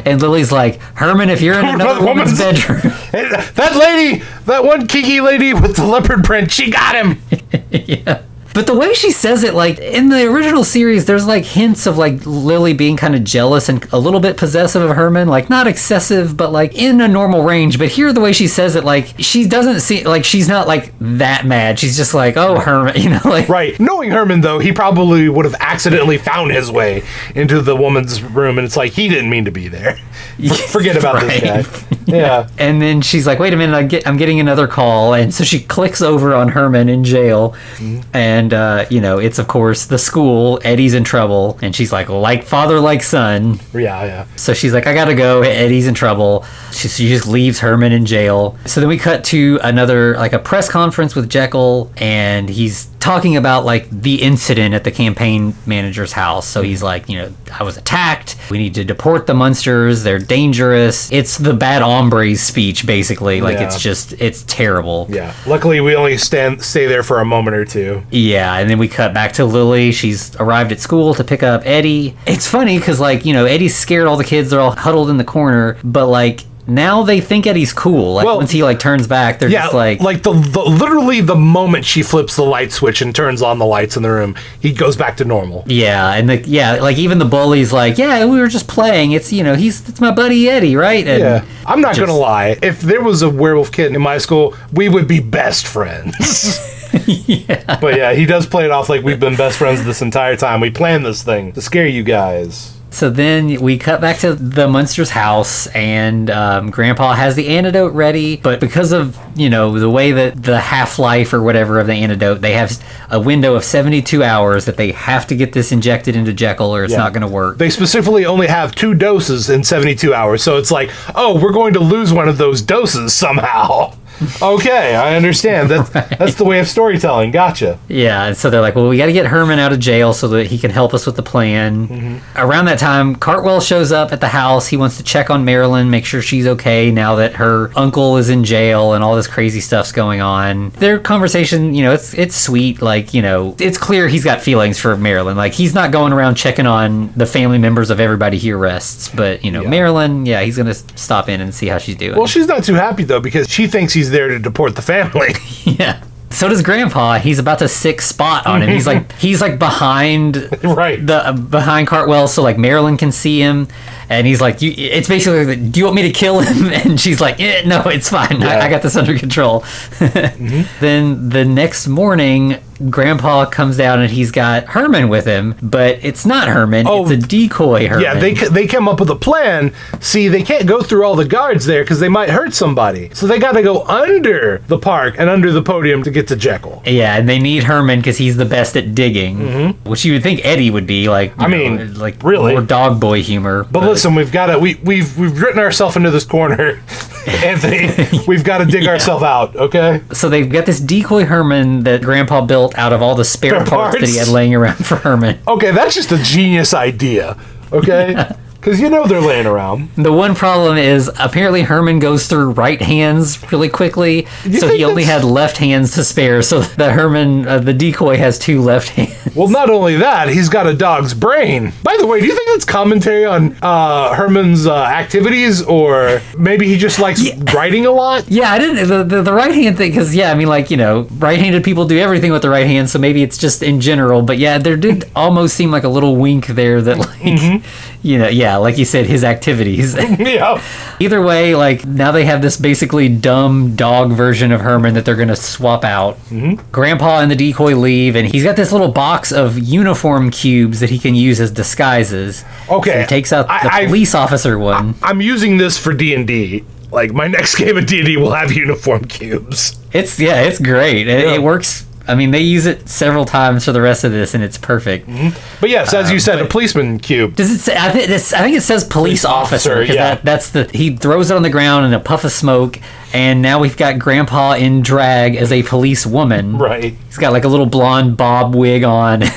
and Lily's like, Herman, if you're in another woman's, woman's bedroom. that lady, that one kinky lady with the leopard print, she got him. yeah. But the way she says it, like in the original series, there's like hints of like Lily being kind of jealous and a little bit possessive of Herman, like not excessive, but like in a normal range. But here, the way she says it, like she doesn't seem like she's not like that mad. She's just like, oh, Herman, you know, like right. Knowing Herman though, he probably would have accidentally found his way into the woman's room, and it's like he didn't mean to be there. Forget about right. this guy. Yeah. And then she's like, wait a minute, I get, I'm getting another call, and so she clicks over on Herman in jail, mm-hmm. and and uh, you know it's of course the school. Eddie's in trouble, and she's like, like father, like son. Yeah, yeah. So she's like, I gotta go. Eddie's in trouble. She, she just leaves Herman in jail. So then we cut to another like a press conference with Jekyll, and he's talking about like the incident at the campaign manager's house. So he's like, you know, I was attacked. We need to deport the Munsters. They're dangerous. It's the bad hombres speech, basically. Like yeah. it's just it's terrible. Yeah. Luckily, we only stand stay there for a moment or two. Yeah, and then we cut back to Lily. She's arrived at school to pick up Eddie. It's funny because like you know Eddie's scared all the kids. They're all huddled in the corner, but like now they think Eddie's cool. Like well, once he like turns back, they're yeah, just like like the, the literally the moment she flips the light switch and turns on the lights in the room, he goes back to normal. Yeah, and the yeah, like even the bully's like, yeah, we were just playing. It's you know he's it's my buddy Eddie, right? And yeah, I'm not just, gonna lie. If there was a werewolf kid in my school, we would be best friends. yeah. But yeah, he does play it off like we've been best friends this entire time. We planned this thing to scare you guys. So then we cut back to the Munster's house, and um, Grandpa has the antidote ready. But because of you know the way that the half life or whatever of the antidote, they have a window of seventy two hours that they have to get this injected into Jekyll, or it's yeah. not going to work. They specifically only have two doses in seventy two hours, so it's like, oh, we're going to lose one of those doses somehow okay, I understand. That's right. that's the way of storytelling. Gotcha. Yeah, and so they're like, well, we got to get Herman out of jail so that he can help us with the plan. Mm-hmm. Around that time, Cartwell shows up at the house. He wants to check on Marilyn, make sure she's okay now that her uncle is in jail and all this crazy stuff's going on. Their conversation, you know, it's it's sweet. Like, you know, it's clear he's got feelings for Marilyn. Like, he's not going around checking on the family members of everybody he arrests, but you know, yeah. Marilyn, yeah, he's gonna stop in and see how she's doing. Well, she's not too happy though because she thinks he's there to deport the family. yeah. So does Grandpa. He's about to sick spot on him. He's like he's like behind right the uh, behind Cartwell, so like Marilyn can see him, and he's like, you, "It's basically, like, do you want me to kill him?" And she's like, eh, "No, it's fine. Yeah. I, I, got this under control." mm-hmm. Then the next morning, Grandpa comes down and he's got Herman with him, but it's not Herman. Oh, it's a decoy Herman. Yeah, they they come up with a plan. See, they can't go through all the guards there because they might hurt somebody. So they got to go under the park and under the podium to get to Jekyll. Yeah, and they need Herman because he's the best at digging, mm-hmm. which you would think Eddie would be like. I know, mean, like really more dog boy humor. But, but listen, we've got to we we've we've written ourselves into this corner, Anthony. we've got to dig yeah. ourselves out. Okay. So they've got this decoy Herman that Grandpa built built out of all the spare parts, parts, that he had laying around for Herman. Okay, that's just a genius idea. Okay. Because you know they're laying around. The one problem is apparently Herman goes through right hands really quickly, so he only had left hands to spare. So the Herman, uh, the decoy, has two left hands. Well, not only that, he's got a dog's brain. By the way, do you think that's commentary on uh, Herman's uh, activities, or maybe he just likes yeah. writing a lot? Yeah, I didn't the, the, the right hand thing because yeah, I mean like you know right-handed people do everything with the right hand, so maybe it's just in general. But yeah, there did almost seem like a little wink there that like mm-hmm. you know yeah yeah, like you said, his activities. yeah. Either way, like now they have this basically dumb dog version of Herman that they're gonna swap out. Mm-hmm. Grandpa and the decoy leave, and he's got this little box of uniform cubes that he can use as disguises. Okay. So he takes out the I- I- police officer one. I'm using this for D and D. Like my next game of D and D will have uniform cubes. It's yeah, it's great. It, Yeah. it works. I mean, they use it several times for the rest of this, and it's perfect. Mm-hmm. But yes, as you um, said, a policeman cube. Does it say? I think this. I think it says police, officer because yeah. that, that's the. He throws it on the ground in a puff of smoke, and now we've got Grandpa in drag as a police woman. Right. He's got like a little blonde bob wig on.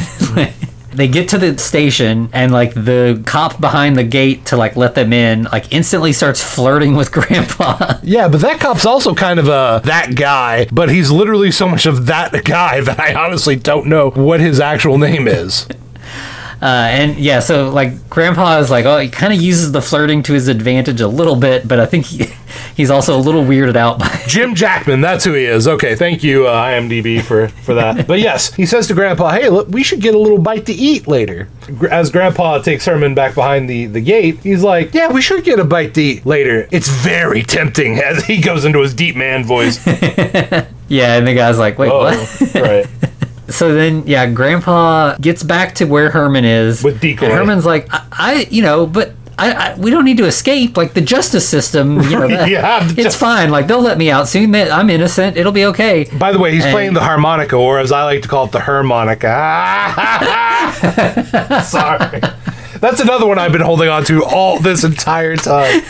they get to the station, and like the cop behind the gate to like let them in, like instantly starts flirting with Grandpa. Yeah, but that cop's also kind of a that guy, but he's literally so much of that guy that I honestly don't know what his actual name is. Uh, and yeah, so like Grandpa is like, oh, he kind of uses the flirting to his advantage a little bit, but I think he, he's also a little weirded out by. Jim Jackman, that's who he is. Okay, thank you, uh, IMDb, for, for that. But yes, he says to Grandpa, hey, look, we should get a little bite to eat later. As Grandpa takes Herman back behind the, the gate, he's like, yeah, we should get a bite to eat later. It's very tempting as he goes into his deep man voice. Yeah, and the guy's like, wait, Oh, what? right. So then, yeah, Grandpa gets back to where Herman is. With Decoy. Herman's like, I, I you know, but I, I, we don't need to escape. Like the justice system, you know, that- Yeah, it's just- fine. Like they'll let me out soon. I'm innocent. It'll be okay. By the way, he's And- playing the harmonica, or as I like to call it, the harmonica. Sorry. That's another one I've been holding on to all this entire time.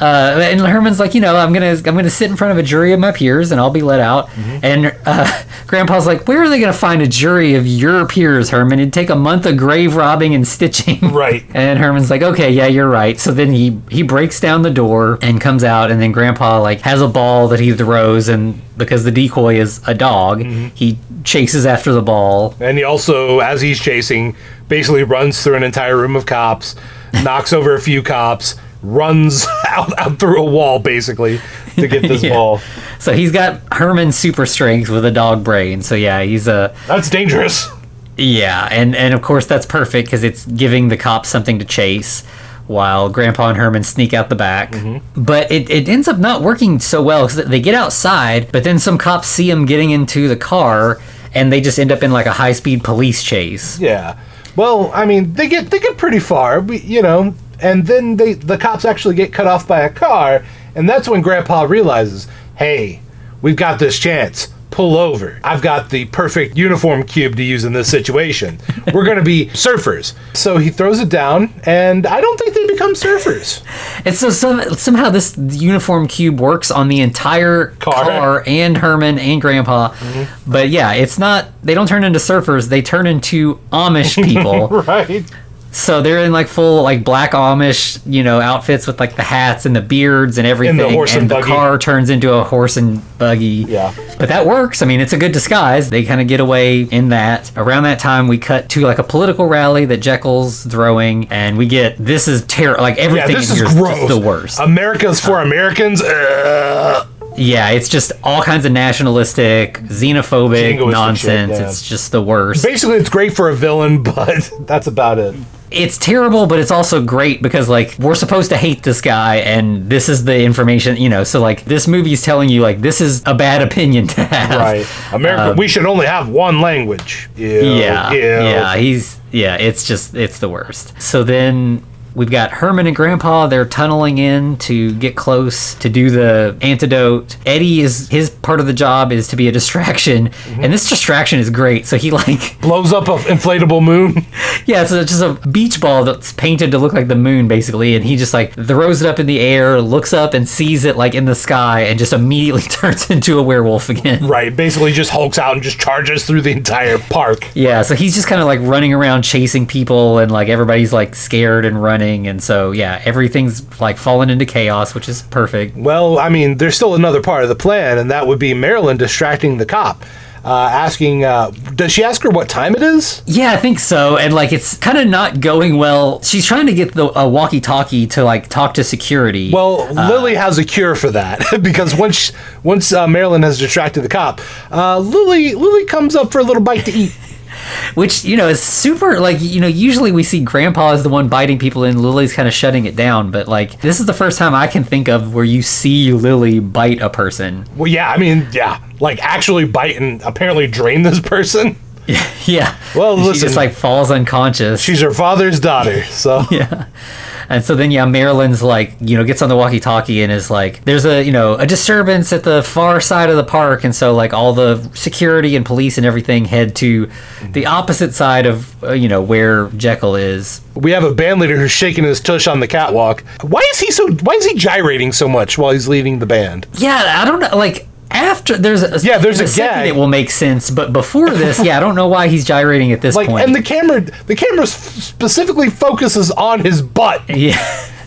Uh, and Herman's like, you know, I'm gonna, I'm gonna sit in front of a jury of my peers, and I'll be let out. Mm-hmm. And uh, Grandpa's like, where are they gonna find a jury of your peers, Herman? It'd take a month of grave robbing and stitching. Right. And Herman's like, okay, yeah, you're right. So then he he breaks down the door and comes out, and then Grandpa like has a ball that he throws, and because the decoy is a dog, Mm-hmm. he chases after the ball. And he also, as he's chasing, basically runs through an entire room of cops, knocks over a few cops, runs out, out through a wall, basically, to get this Yeah. ball. So he's got Herman's super strength with a dog brain. So yeah, he's a That's dangerous. Yeah, and and of course that's perfect because it's giving the cops something to chase, while Grandpa and Herman sneak out the back. Mm-hmm. But it, it ends up not working so well because they get outside, but then some cops see them getting into the car, and they just end up in like a high speed police chase. Yeah. Well, I mean, they get they get pretty far, we- you know, and then they the cops actually get cut off by a car, and that's when Grandpa realizes, hey, we've got this chance. Pull over. I've got the perfect uniform cube to use in this situation. We're going to be surfers. So he throws it down, and I don't think they become surfers. And so some, somehow this uniform cube works on the entire Car. car, and Herman and Grandpa. Mm-hmm. But yeah, it's not. They don't turn into surfers. They turn into Amish people. right? So they're in like full like black Amish, you know, outfits with like the hats and the beards and everything. horse and the buggy. car turns into a horse and buggy. Yeah. But that works. I mean, it's a good disguise. They kind of get away in that. Around that time, we cut to like a political rally that Jekyll's throwing, and we get this is terrible. Like Yeah, everything this in is is gross. the worst. America's for Americans. Uh, yeah, it's just all kinds of nationalistic, xenophobic nonsense. shit, yeah. It's just the worst. basically, it's great for a villain, but that's about it. It's terrible, but it's also great because like we're supposed to hate this guy, and this is the information, you know. So like this movie is telling you like this is a bad opinion to have. Right. America, we should only have one language. Ew, Um, Yeah, ew. yeah, he's yeah. It's just it's the worst. So then we've got Herman and Grandpa. They're tunneling in to get close to do the antidote. Eddie is his part of the job is to be a distraction, Mm-hmm. and this distraction is great. So he like Blows up an inflatable moon. Yeah, so it's just a beach ball that's painted to look like the moon, basically, and he just like throws it up in the air, looks up and sees it like in the sky, and just immediately turns into a werewolf again. right. Basically, just hulks out and just charges through the entire park. Yeah, so he's just kind of like running around chasing people, and like everybody's like scared and running, and so yeah, everything's like falling into chaos, which is perfect. Well, I mean, there's still another part of the plan, and that would be Marilyn distracting the cop, uh, asking, uh, does she ask her what time it is? Yeah, I think so. And like it's kind of not going well. She's trying to get the a walkie-talkie to like talk to security. Well, Lily has a cure for that because once once uh, Marilyn has distracted the cop, uh, Lily Lily comes up for a little bite to eat. Which you know is super like you know usually we see grandpa is the one biting people and lily's kind of shutting it down but like this is the first time i can think of where you see lily bite a person Well, yeah, I mean, yeah, like actually bite and apparently drain this person. yeah Well, she listen. just like falls unconscious She's her father's daughter, so yeah and so then yeah marilyn's like you know gets on the walkie-talkie and is like there's a you know a disturbance at the far side of the park and so like all the security and police and everything head to the opposite side of uh, you know where jekyll is we have a band leader who's shaking his tush on the catwalk. Why is he so? Why is he gyrating so much while he's leading the band? Yeah, I don't know. Like after there's a Yeah, there's a second gag. It will make sense, but before this, yeah, I don't know why he's gyrating at this Like, point. and the camera, the camera specifically focuses on his butt, yeah,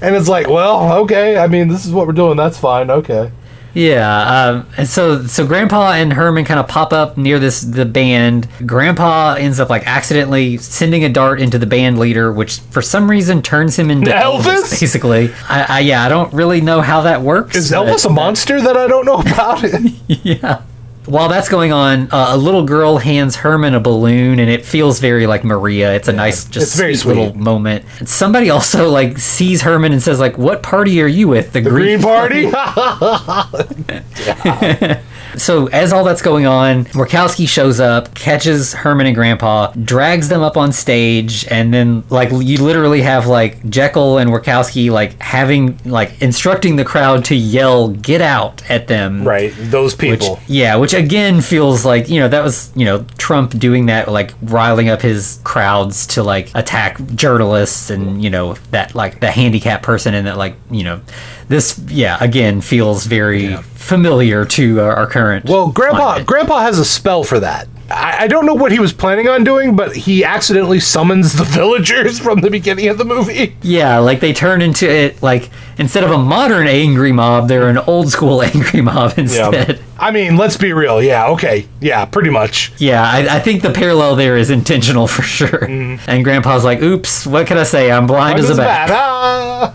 and it's like, well, okay. I mean, this is what we're doing. That's fine. Okay. Yeah. Um, and so so Grandpa and Herman kind of pop up near this the band. Grandpa ends up like accidentally sending a dart into the band leader, which for some reason turns him into Elvis? Elvis. basically, I, I yeah, I don't really know how that works. Is Elvis a monster that I don't know about? yeah. While that's going on, uh, a little girl hands Herman a balloon, and it feels very like Maria. It's a nice, just very sweet little moment. Somebody also like sees Herman and says like, "What party are you with? The, Green Party. So as all that's going on, Murkowski shows up, catches Herman and Grandpa, drags them up on stage, and then like you literally have like Jekyll and Murkowski like having like instructing the crowd to yell "Get out!" at them. right. Those Which, people. yeah, which again feels like you know that was you know Trump doing that, like riling up his crowds to like attack journalists and you know that like the handicapped person and that like you know this yeah again feels very familiar to our, our current. Well, Grandpa, climate. Grandpa has a spell for that. I, I don't know what he was planning on doing, but he accidentally summons the villagers from the beginning of the movie. yeah, like they turn into it like instead of a modern angry mob, they're an old school angry mob instead. Yeah. I mean, let's be real. Yeah. Okay. Yeah. Pretty much. Yeah, I, I think the parallel there is intentional for sure. And Grandpa's like, "Oops, what can I say? I'm blind as a bat." Ah!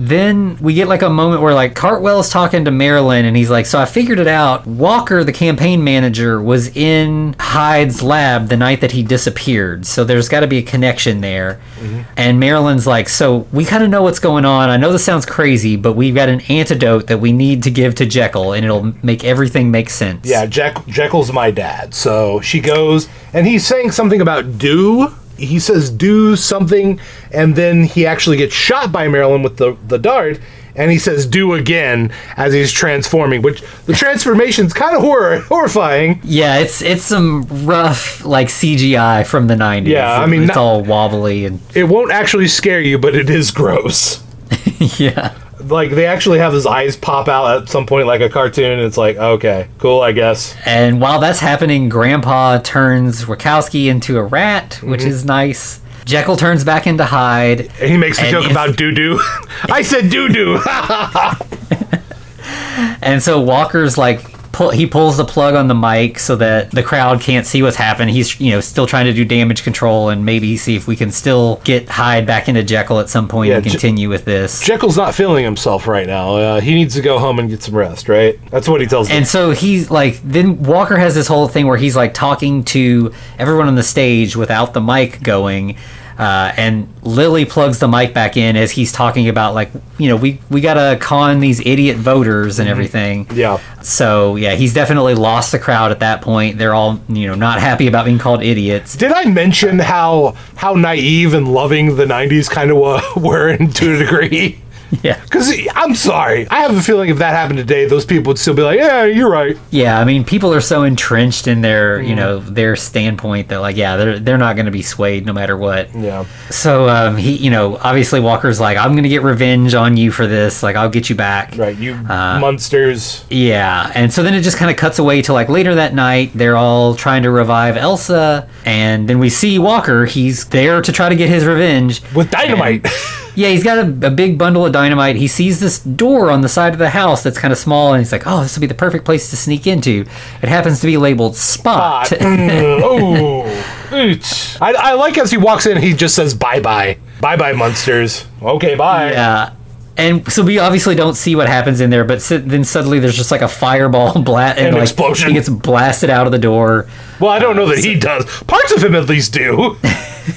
Then we get like a moment where like Cartwell's talking to Marilyn and he's like, So I figured it out. Walker, the campaign manager, was in Hyde's lab the night that he disappeared. So there's got to be a connection there. Mm-hmm. And Marilyn's like, So we kind of know what's going on. I know this sounds crazy, but we've got an antidote that we need to give to Jekyll and it'll make everything make sense. Yeah, Jack, Jekyll's my dad. So she goes, and he's saying something about do. He says do something, and then he actually gets shot by Marilyn with the, the dart, and he says do again as he's transforming, which the transformation's kind of horror, horrifying. Yeah, it's it's some rough like CGI from the 90s. Yeah, I mean, it's not- all wobbly and It won't actually scare you, but it is gross. yeah. Like, they actually have his eyes pop out at some point like a cartoon, and it's like, okay, cool, I guess. And while that's happening, Grandpa turns Wachowski into a rat, which Mm-hmm. is nice. Jekyll turns back into Hyde, And he makes a joke if- about doo doo. I said doo doo. and so Walker's like pull, he pulls the plug on the mic so that the crowd can't see what's happening. He's you know still trying to do damage control and maybe see if we can still get Hyde back into Jekyll at some point Yeah, and Je- continue with this. Jekyll's not feeling himself right now. Uh, he needs to go home and get some rest, right? That's what he tells them. And so he's like, then Walker has this whole thing where he's like talking to everyone on the stage without the mic going. Uh, and Lily plugs the mic back in as he's talking about like, you know, we we gotta con these idiot voters and everything. Mm-hmm. Yeah. So yeah, he's definitely lost the crowd at that point. They're all you know not happy about being called idiots. Did I mention how how naive and loving the '90s kind of were in to a degree? Yeah. Because I'm sorry, I have a feeling if that happened today, those people would still be like, "Yeah, you're right." Yeah, I mean, people are so entrenched in their, you know, their standpoint that like, yeah, they're they're not going to be swayed no matter what. Yeah. So um, he, you know, obviously Walker's like, I'm gonna get revenge on you for this. Like, I'll get you back. Right. You Uh, monsters. Yeah, and so then it just kind of cuts away to like later that night. They're all trying to revive Elsa, and then we see Walker. He's there to try to get his revenge With dynamite. And- yeah, he's got a, a big bundle of dynamite. He sees this door on the side of the house that's kind of small, and he's like, "Oh, this will be the perfect place to sneak into." It happens to be labeled "Spot." Mm, oh. Eesh. I, I like as he walks in, he just says bye bye. Bye bye, monsters. Okay, bye. Yeah. and so we obviously don't see what happens in there, but then suddenly there's just like a fireball blat and An like explosion. he gets blasted out of the door. Well, I don't know that he does. Parts of him at least do.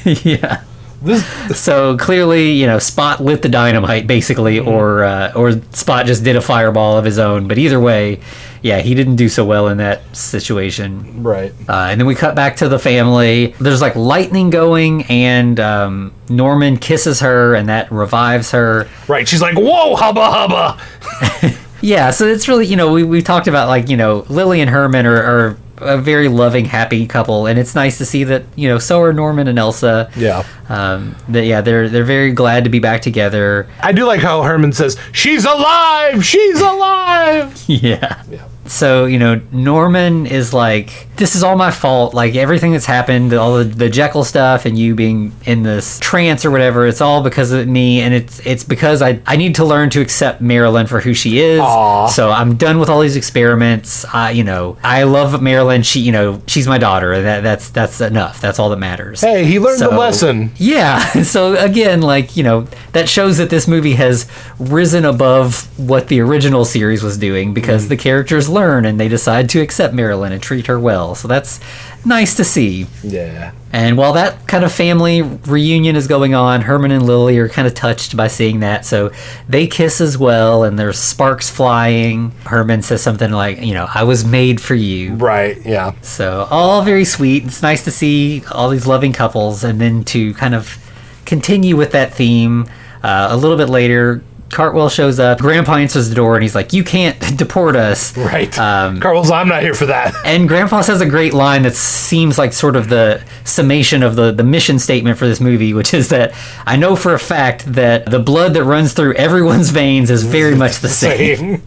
yeah. This, So clearly, you know, Spot lit the dynamite basically, Mm-hmm. or uh, or Spot just did a fireball of his own. But either way, yeah, he didn't do so well in that situation. right. Uh, and then we cut back to the family. There's like lightning going, and um, Norman kisses her, and that revives her. Right. She's like, whoa, hubba hubba. Yeah, so it's really, you know, we, we talked about like, you know, Lily and Herman are, are a very loving, happy couple, and it's nice to see that, you know, so are Norman and Elsa. Yeah. Um, that yeah, they're they're very glad to be back together. I do like how Herman says, she's alive! She's alive! yeah. Yeah. So, you know, Norman is like, this is all my fault. Like, everything that's happened, all the, the Jekyll stuff and you being in this trance or whatever, it's all because of me. And it's it's because I, I need to learn to accept Marilyn for who she is. Aw. So I'm done with all these experiments. I, you know, I love Marilyn. She, you know, she's my daughter. That, that's, that's enough. That's all that matters. Hey, he learned the lesson. Yeah. So again, like, you know, that shows that this movie has risen above what the original series was doing because mm. the characters learn and they decide to accept Marilyn and treat her well. So that's nice to see. Yeah. And while that kind of family reunion is going on, Herman and Lily are kind of touched by seeing that. So they kiss as well, and there's sparks flying. Herman says something like, you know, I was made for you. Right. Yeah. So all very sweet. It's nice to see all these loving couples, and then to kind of continue with that theme. Uh, a little bit later, Cartwell shows up. Grandpa answers the door, and he's like, "You can't deport us." Right. Um, Carl's, I'm not here for that. and Grandpa says a great line that seems like sort of the summation of the, the mission statement for this movie, which is that I know for a fact that the blood that runs through everyone's veins is very much the same. Same.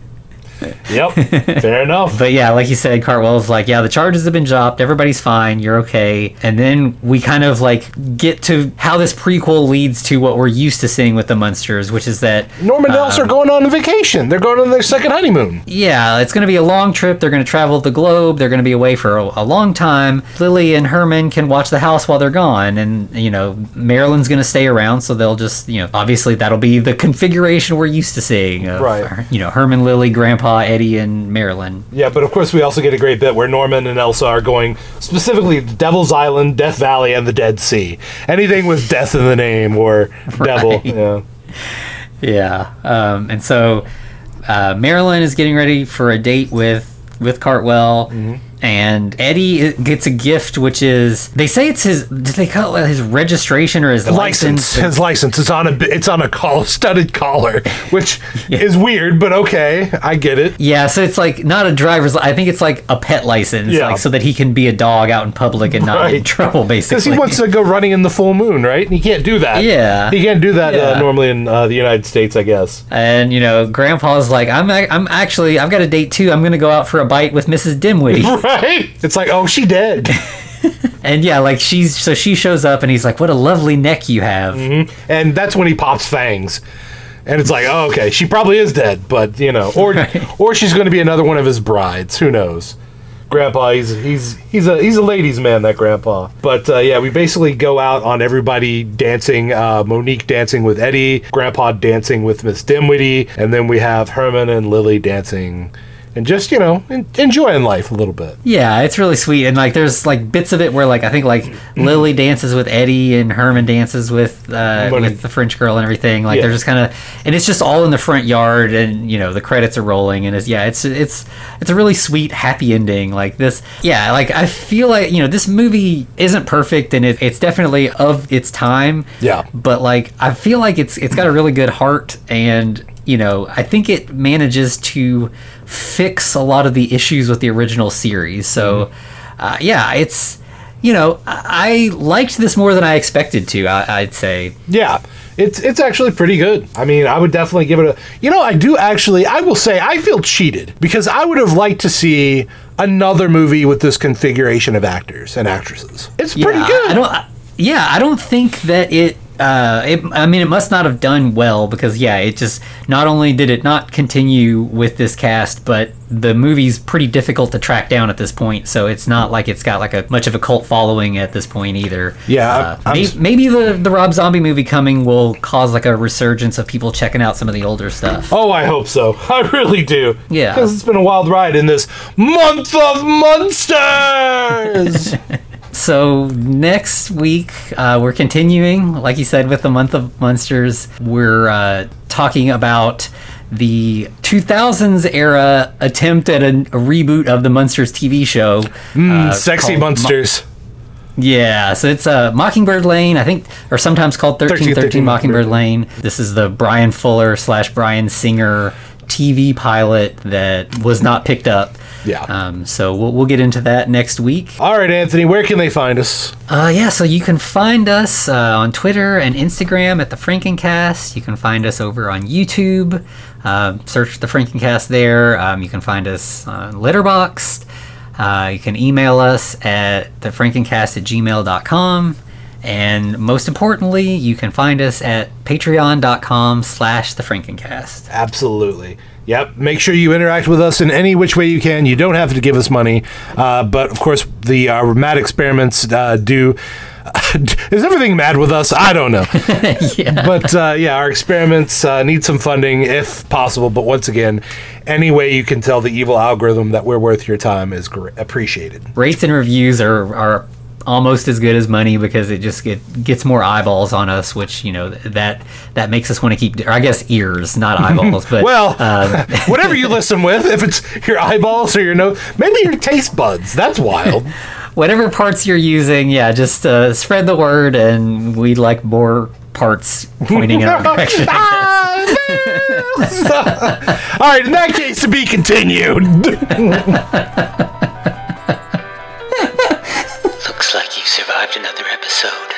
Yep. Fair enough. But yeah, like you said, Cartwell's like, yeah, the charges have been dropped. Everybody's fine. You're okay. And then we kind of like get to how this prequel leads to what we're used to seeing with the Munsters, which is that Norman and Elsa um, are going on a vacation. They're going on their second honeymoon. yeah, it's going to be a long trip. They're going to travel the globe. They're going to be away for a, a long time. Lily and Herman can watch the house while they're gone, and you know Marilyn's going to stay around, so they'll just you know obviously that'll be the configuration we're used to seeing. Of, Right. You know Herman, Lily, Grandpa, Eddie, and Marilyn. Yeah, but of course we also get a great bit where Norman and Elsa are going specifically to Devil's Island, Death Valley, and the Dead Sea. Anything with death in the name or devil. Right. Yeah. Yeah, um, and so uh, Marilyn is getting ready for a date with with Cartwell, and Eddie gets a gift, which is they say it's his. Did they call it his registration or his License. license? His license. It's on a it's on a collar, studded collar, which is weird, but okay, I get it. Yeah, so it's like not a driver's. I think it's like a pet license, Yeah. like so that he can be a dog out in public and not get in trouble. Basically, Because he wants to go running in the full moon, right? And he can't do that. Yeah. He can't do that uh, normally in uh, the United States, I guess. And you know, Grandpa's like, I'm, I'm actually, I've got a date too. I'm gonna go out for a bite with Mrs. Dimwitty. Right? It's like, oh, she dead. and yeah, like she's, so she shows up, and he's like, what a lovely neck you have. and that's when he pops fangs. And it's like, oh, okay, she probably is dead, but you know, or Right. or she's going to be another one of his brides. Who knows? Grandpa, he's he's he's a he's a ladies' man. That grandpa. But uh, yeah, we basically go out on everybody dancing. Uh, Monique dancing with Eddie, Grandpa dancing with Miss Dimwitty, and then we have Herman and Lily dancing, and just you know en- enjoying life a little bit. Yeah, it's really sweet, and like there's like bits of it where like I think like Lily dances with Eddie and Herman dances with uh, But- with the French girl and everything. Like Yeah. they're just kind of, and it's just all in the front yard, and you know the credits are rolling, and it's yeah, it's it's it's a really sweet happy ending. Like this, yeah, like I feel like you know this movie isn't perfect, and it, it's definitely of its time. Yeah. but like I feel like it's it's got a really good heart and you know I think it manages to fix a lot of the issues with the original series so uh, yeah it's you know I, I liked this more than I expected to I, I'd say Yeah, it's it's actually pretty good. I mean, I would definitely give it a. You know, I do actually. I will say I feel cheated because I would have liked to see another movie with this configuration of actors and actresses. It's pretty yeah, good. I, I don't I- yeah I don't think that it uh, it, I mean, it must not have done well because yeah, it just not only did it not continue with this cast, but the movie's pretty difficult to track down at this point. So it's not like it's got like a much of a cult following at this point either. Yeah, uh, I'm- may- I'm- maybe the the Rob Zombie movie coming will cause like a resurgence of people checking out some of the older stuff. Oh, I hope so. I really do. Yeah. Because it's been a wild ride in this month of monsters. So next week, uh, we're continuing, like you said, with the month of monsters. We're uh, talking about the 2000s era attempt at a, a reboot of the Munsters TV show. uh, Sexy called Mo- monsters. yeah, so it's uh, Mockingbird Lane, I think, or sometimes called 1313 1313 Mockingbird Lane. This is the Bryan Fuller slash Bryan Singer TV pilot that was not picked up. Yeah. Um, so we'll, we'll get into that next week. All right, Anthony, where can they find us? Uh, yeah, so you can find us uh, on Twitter and Instagram at the Frankencast. You can find us over on YouTube. Uh, search the Frankencast there. Um, you can find us on Letterboxd. Uh, you can email us at thefrankencast at gmail.com. And most importantly, you can find us at patreon.com slash the Frankencast. Absolutely. Yep. Make sure you interact with us in any which way you can. You don't have to give us money, uh, but of course, the uh, mad experiments uh, do. Is everything mad with us? I don't know. yeah. but uh, yeah, our experiments uh, need some funding if possible. But once again, any way you can tell the evil algorithm that we're worth your time is gr- appreciated. rates and reviews are are almost as good as money because it just get, gets more eyeballs on us which you know that that makes us want to keep i guess ears not eyeballs but Well, um, whatever you listen with, if it's your eyeballs or your nose, maybe your taste buds. That's wild. whatever parts you're using yeah just uh, spread the word and we'd like more parts pointing in our direction Ah, All right, in that case, to be continued. Survived another episode.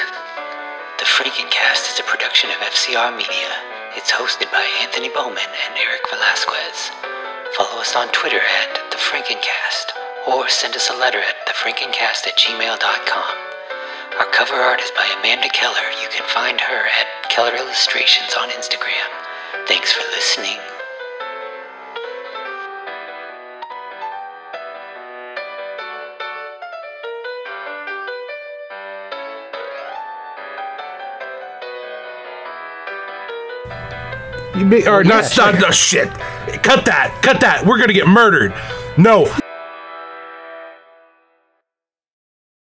The Frankencast is a production of FCR Media. It's hosted by Anthony Bowman and Eric Velazquez. Follow us on Twitter at The Frankencast or send us a letter at thefrankencast at gmail.com. Our cover art is by Amanda Keller. You can find her at Keller Illustrations on Instagram. Thanks for listening. You may- or not, yeah, not, no shit. Cut that. Cut that. We're gonna get murdered. No.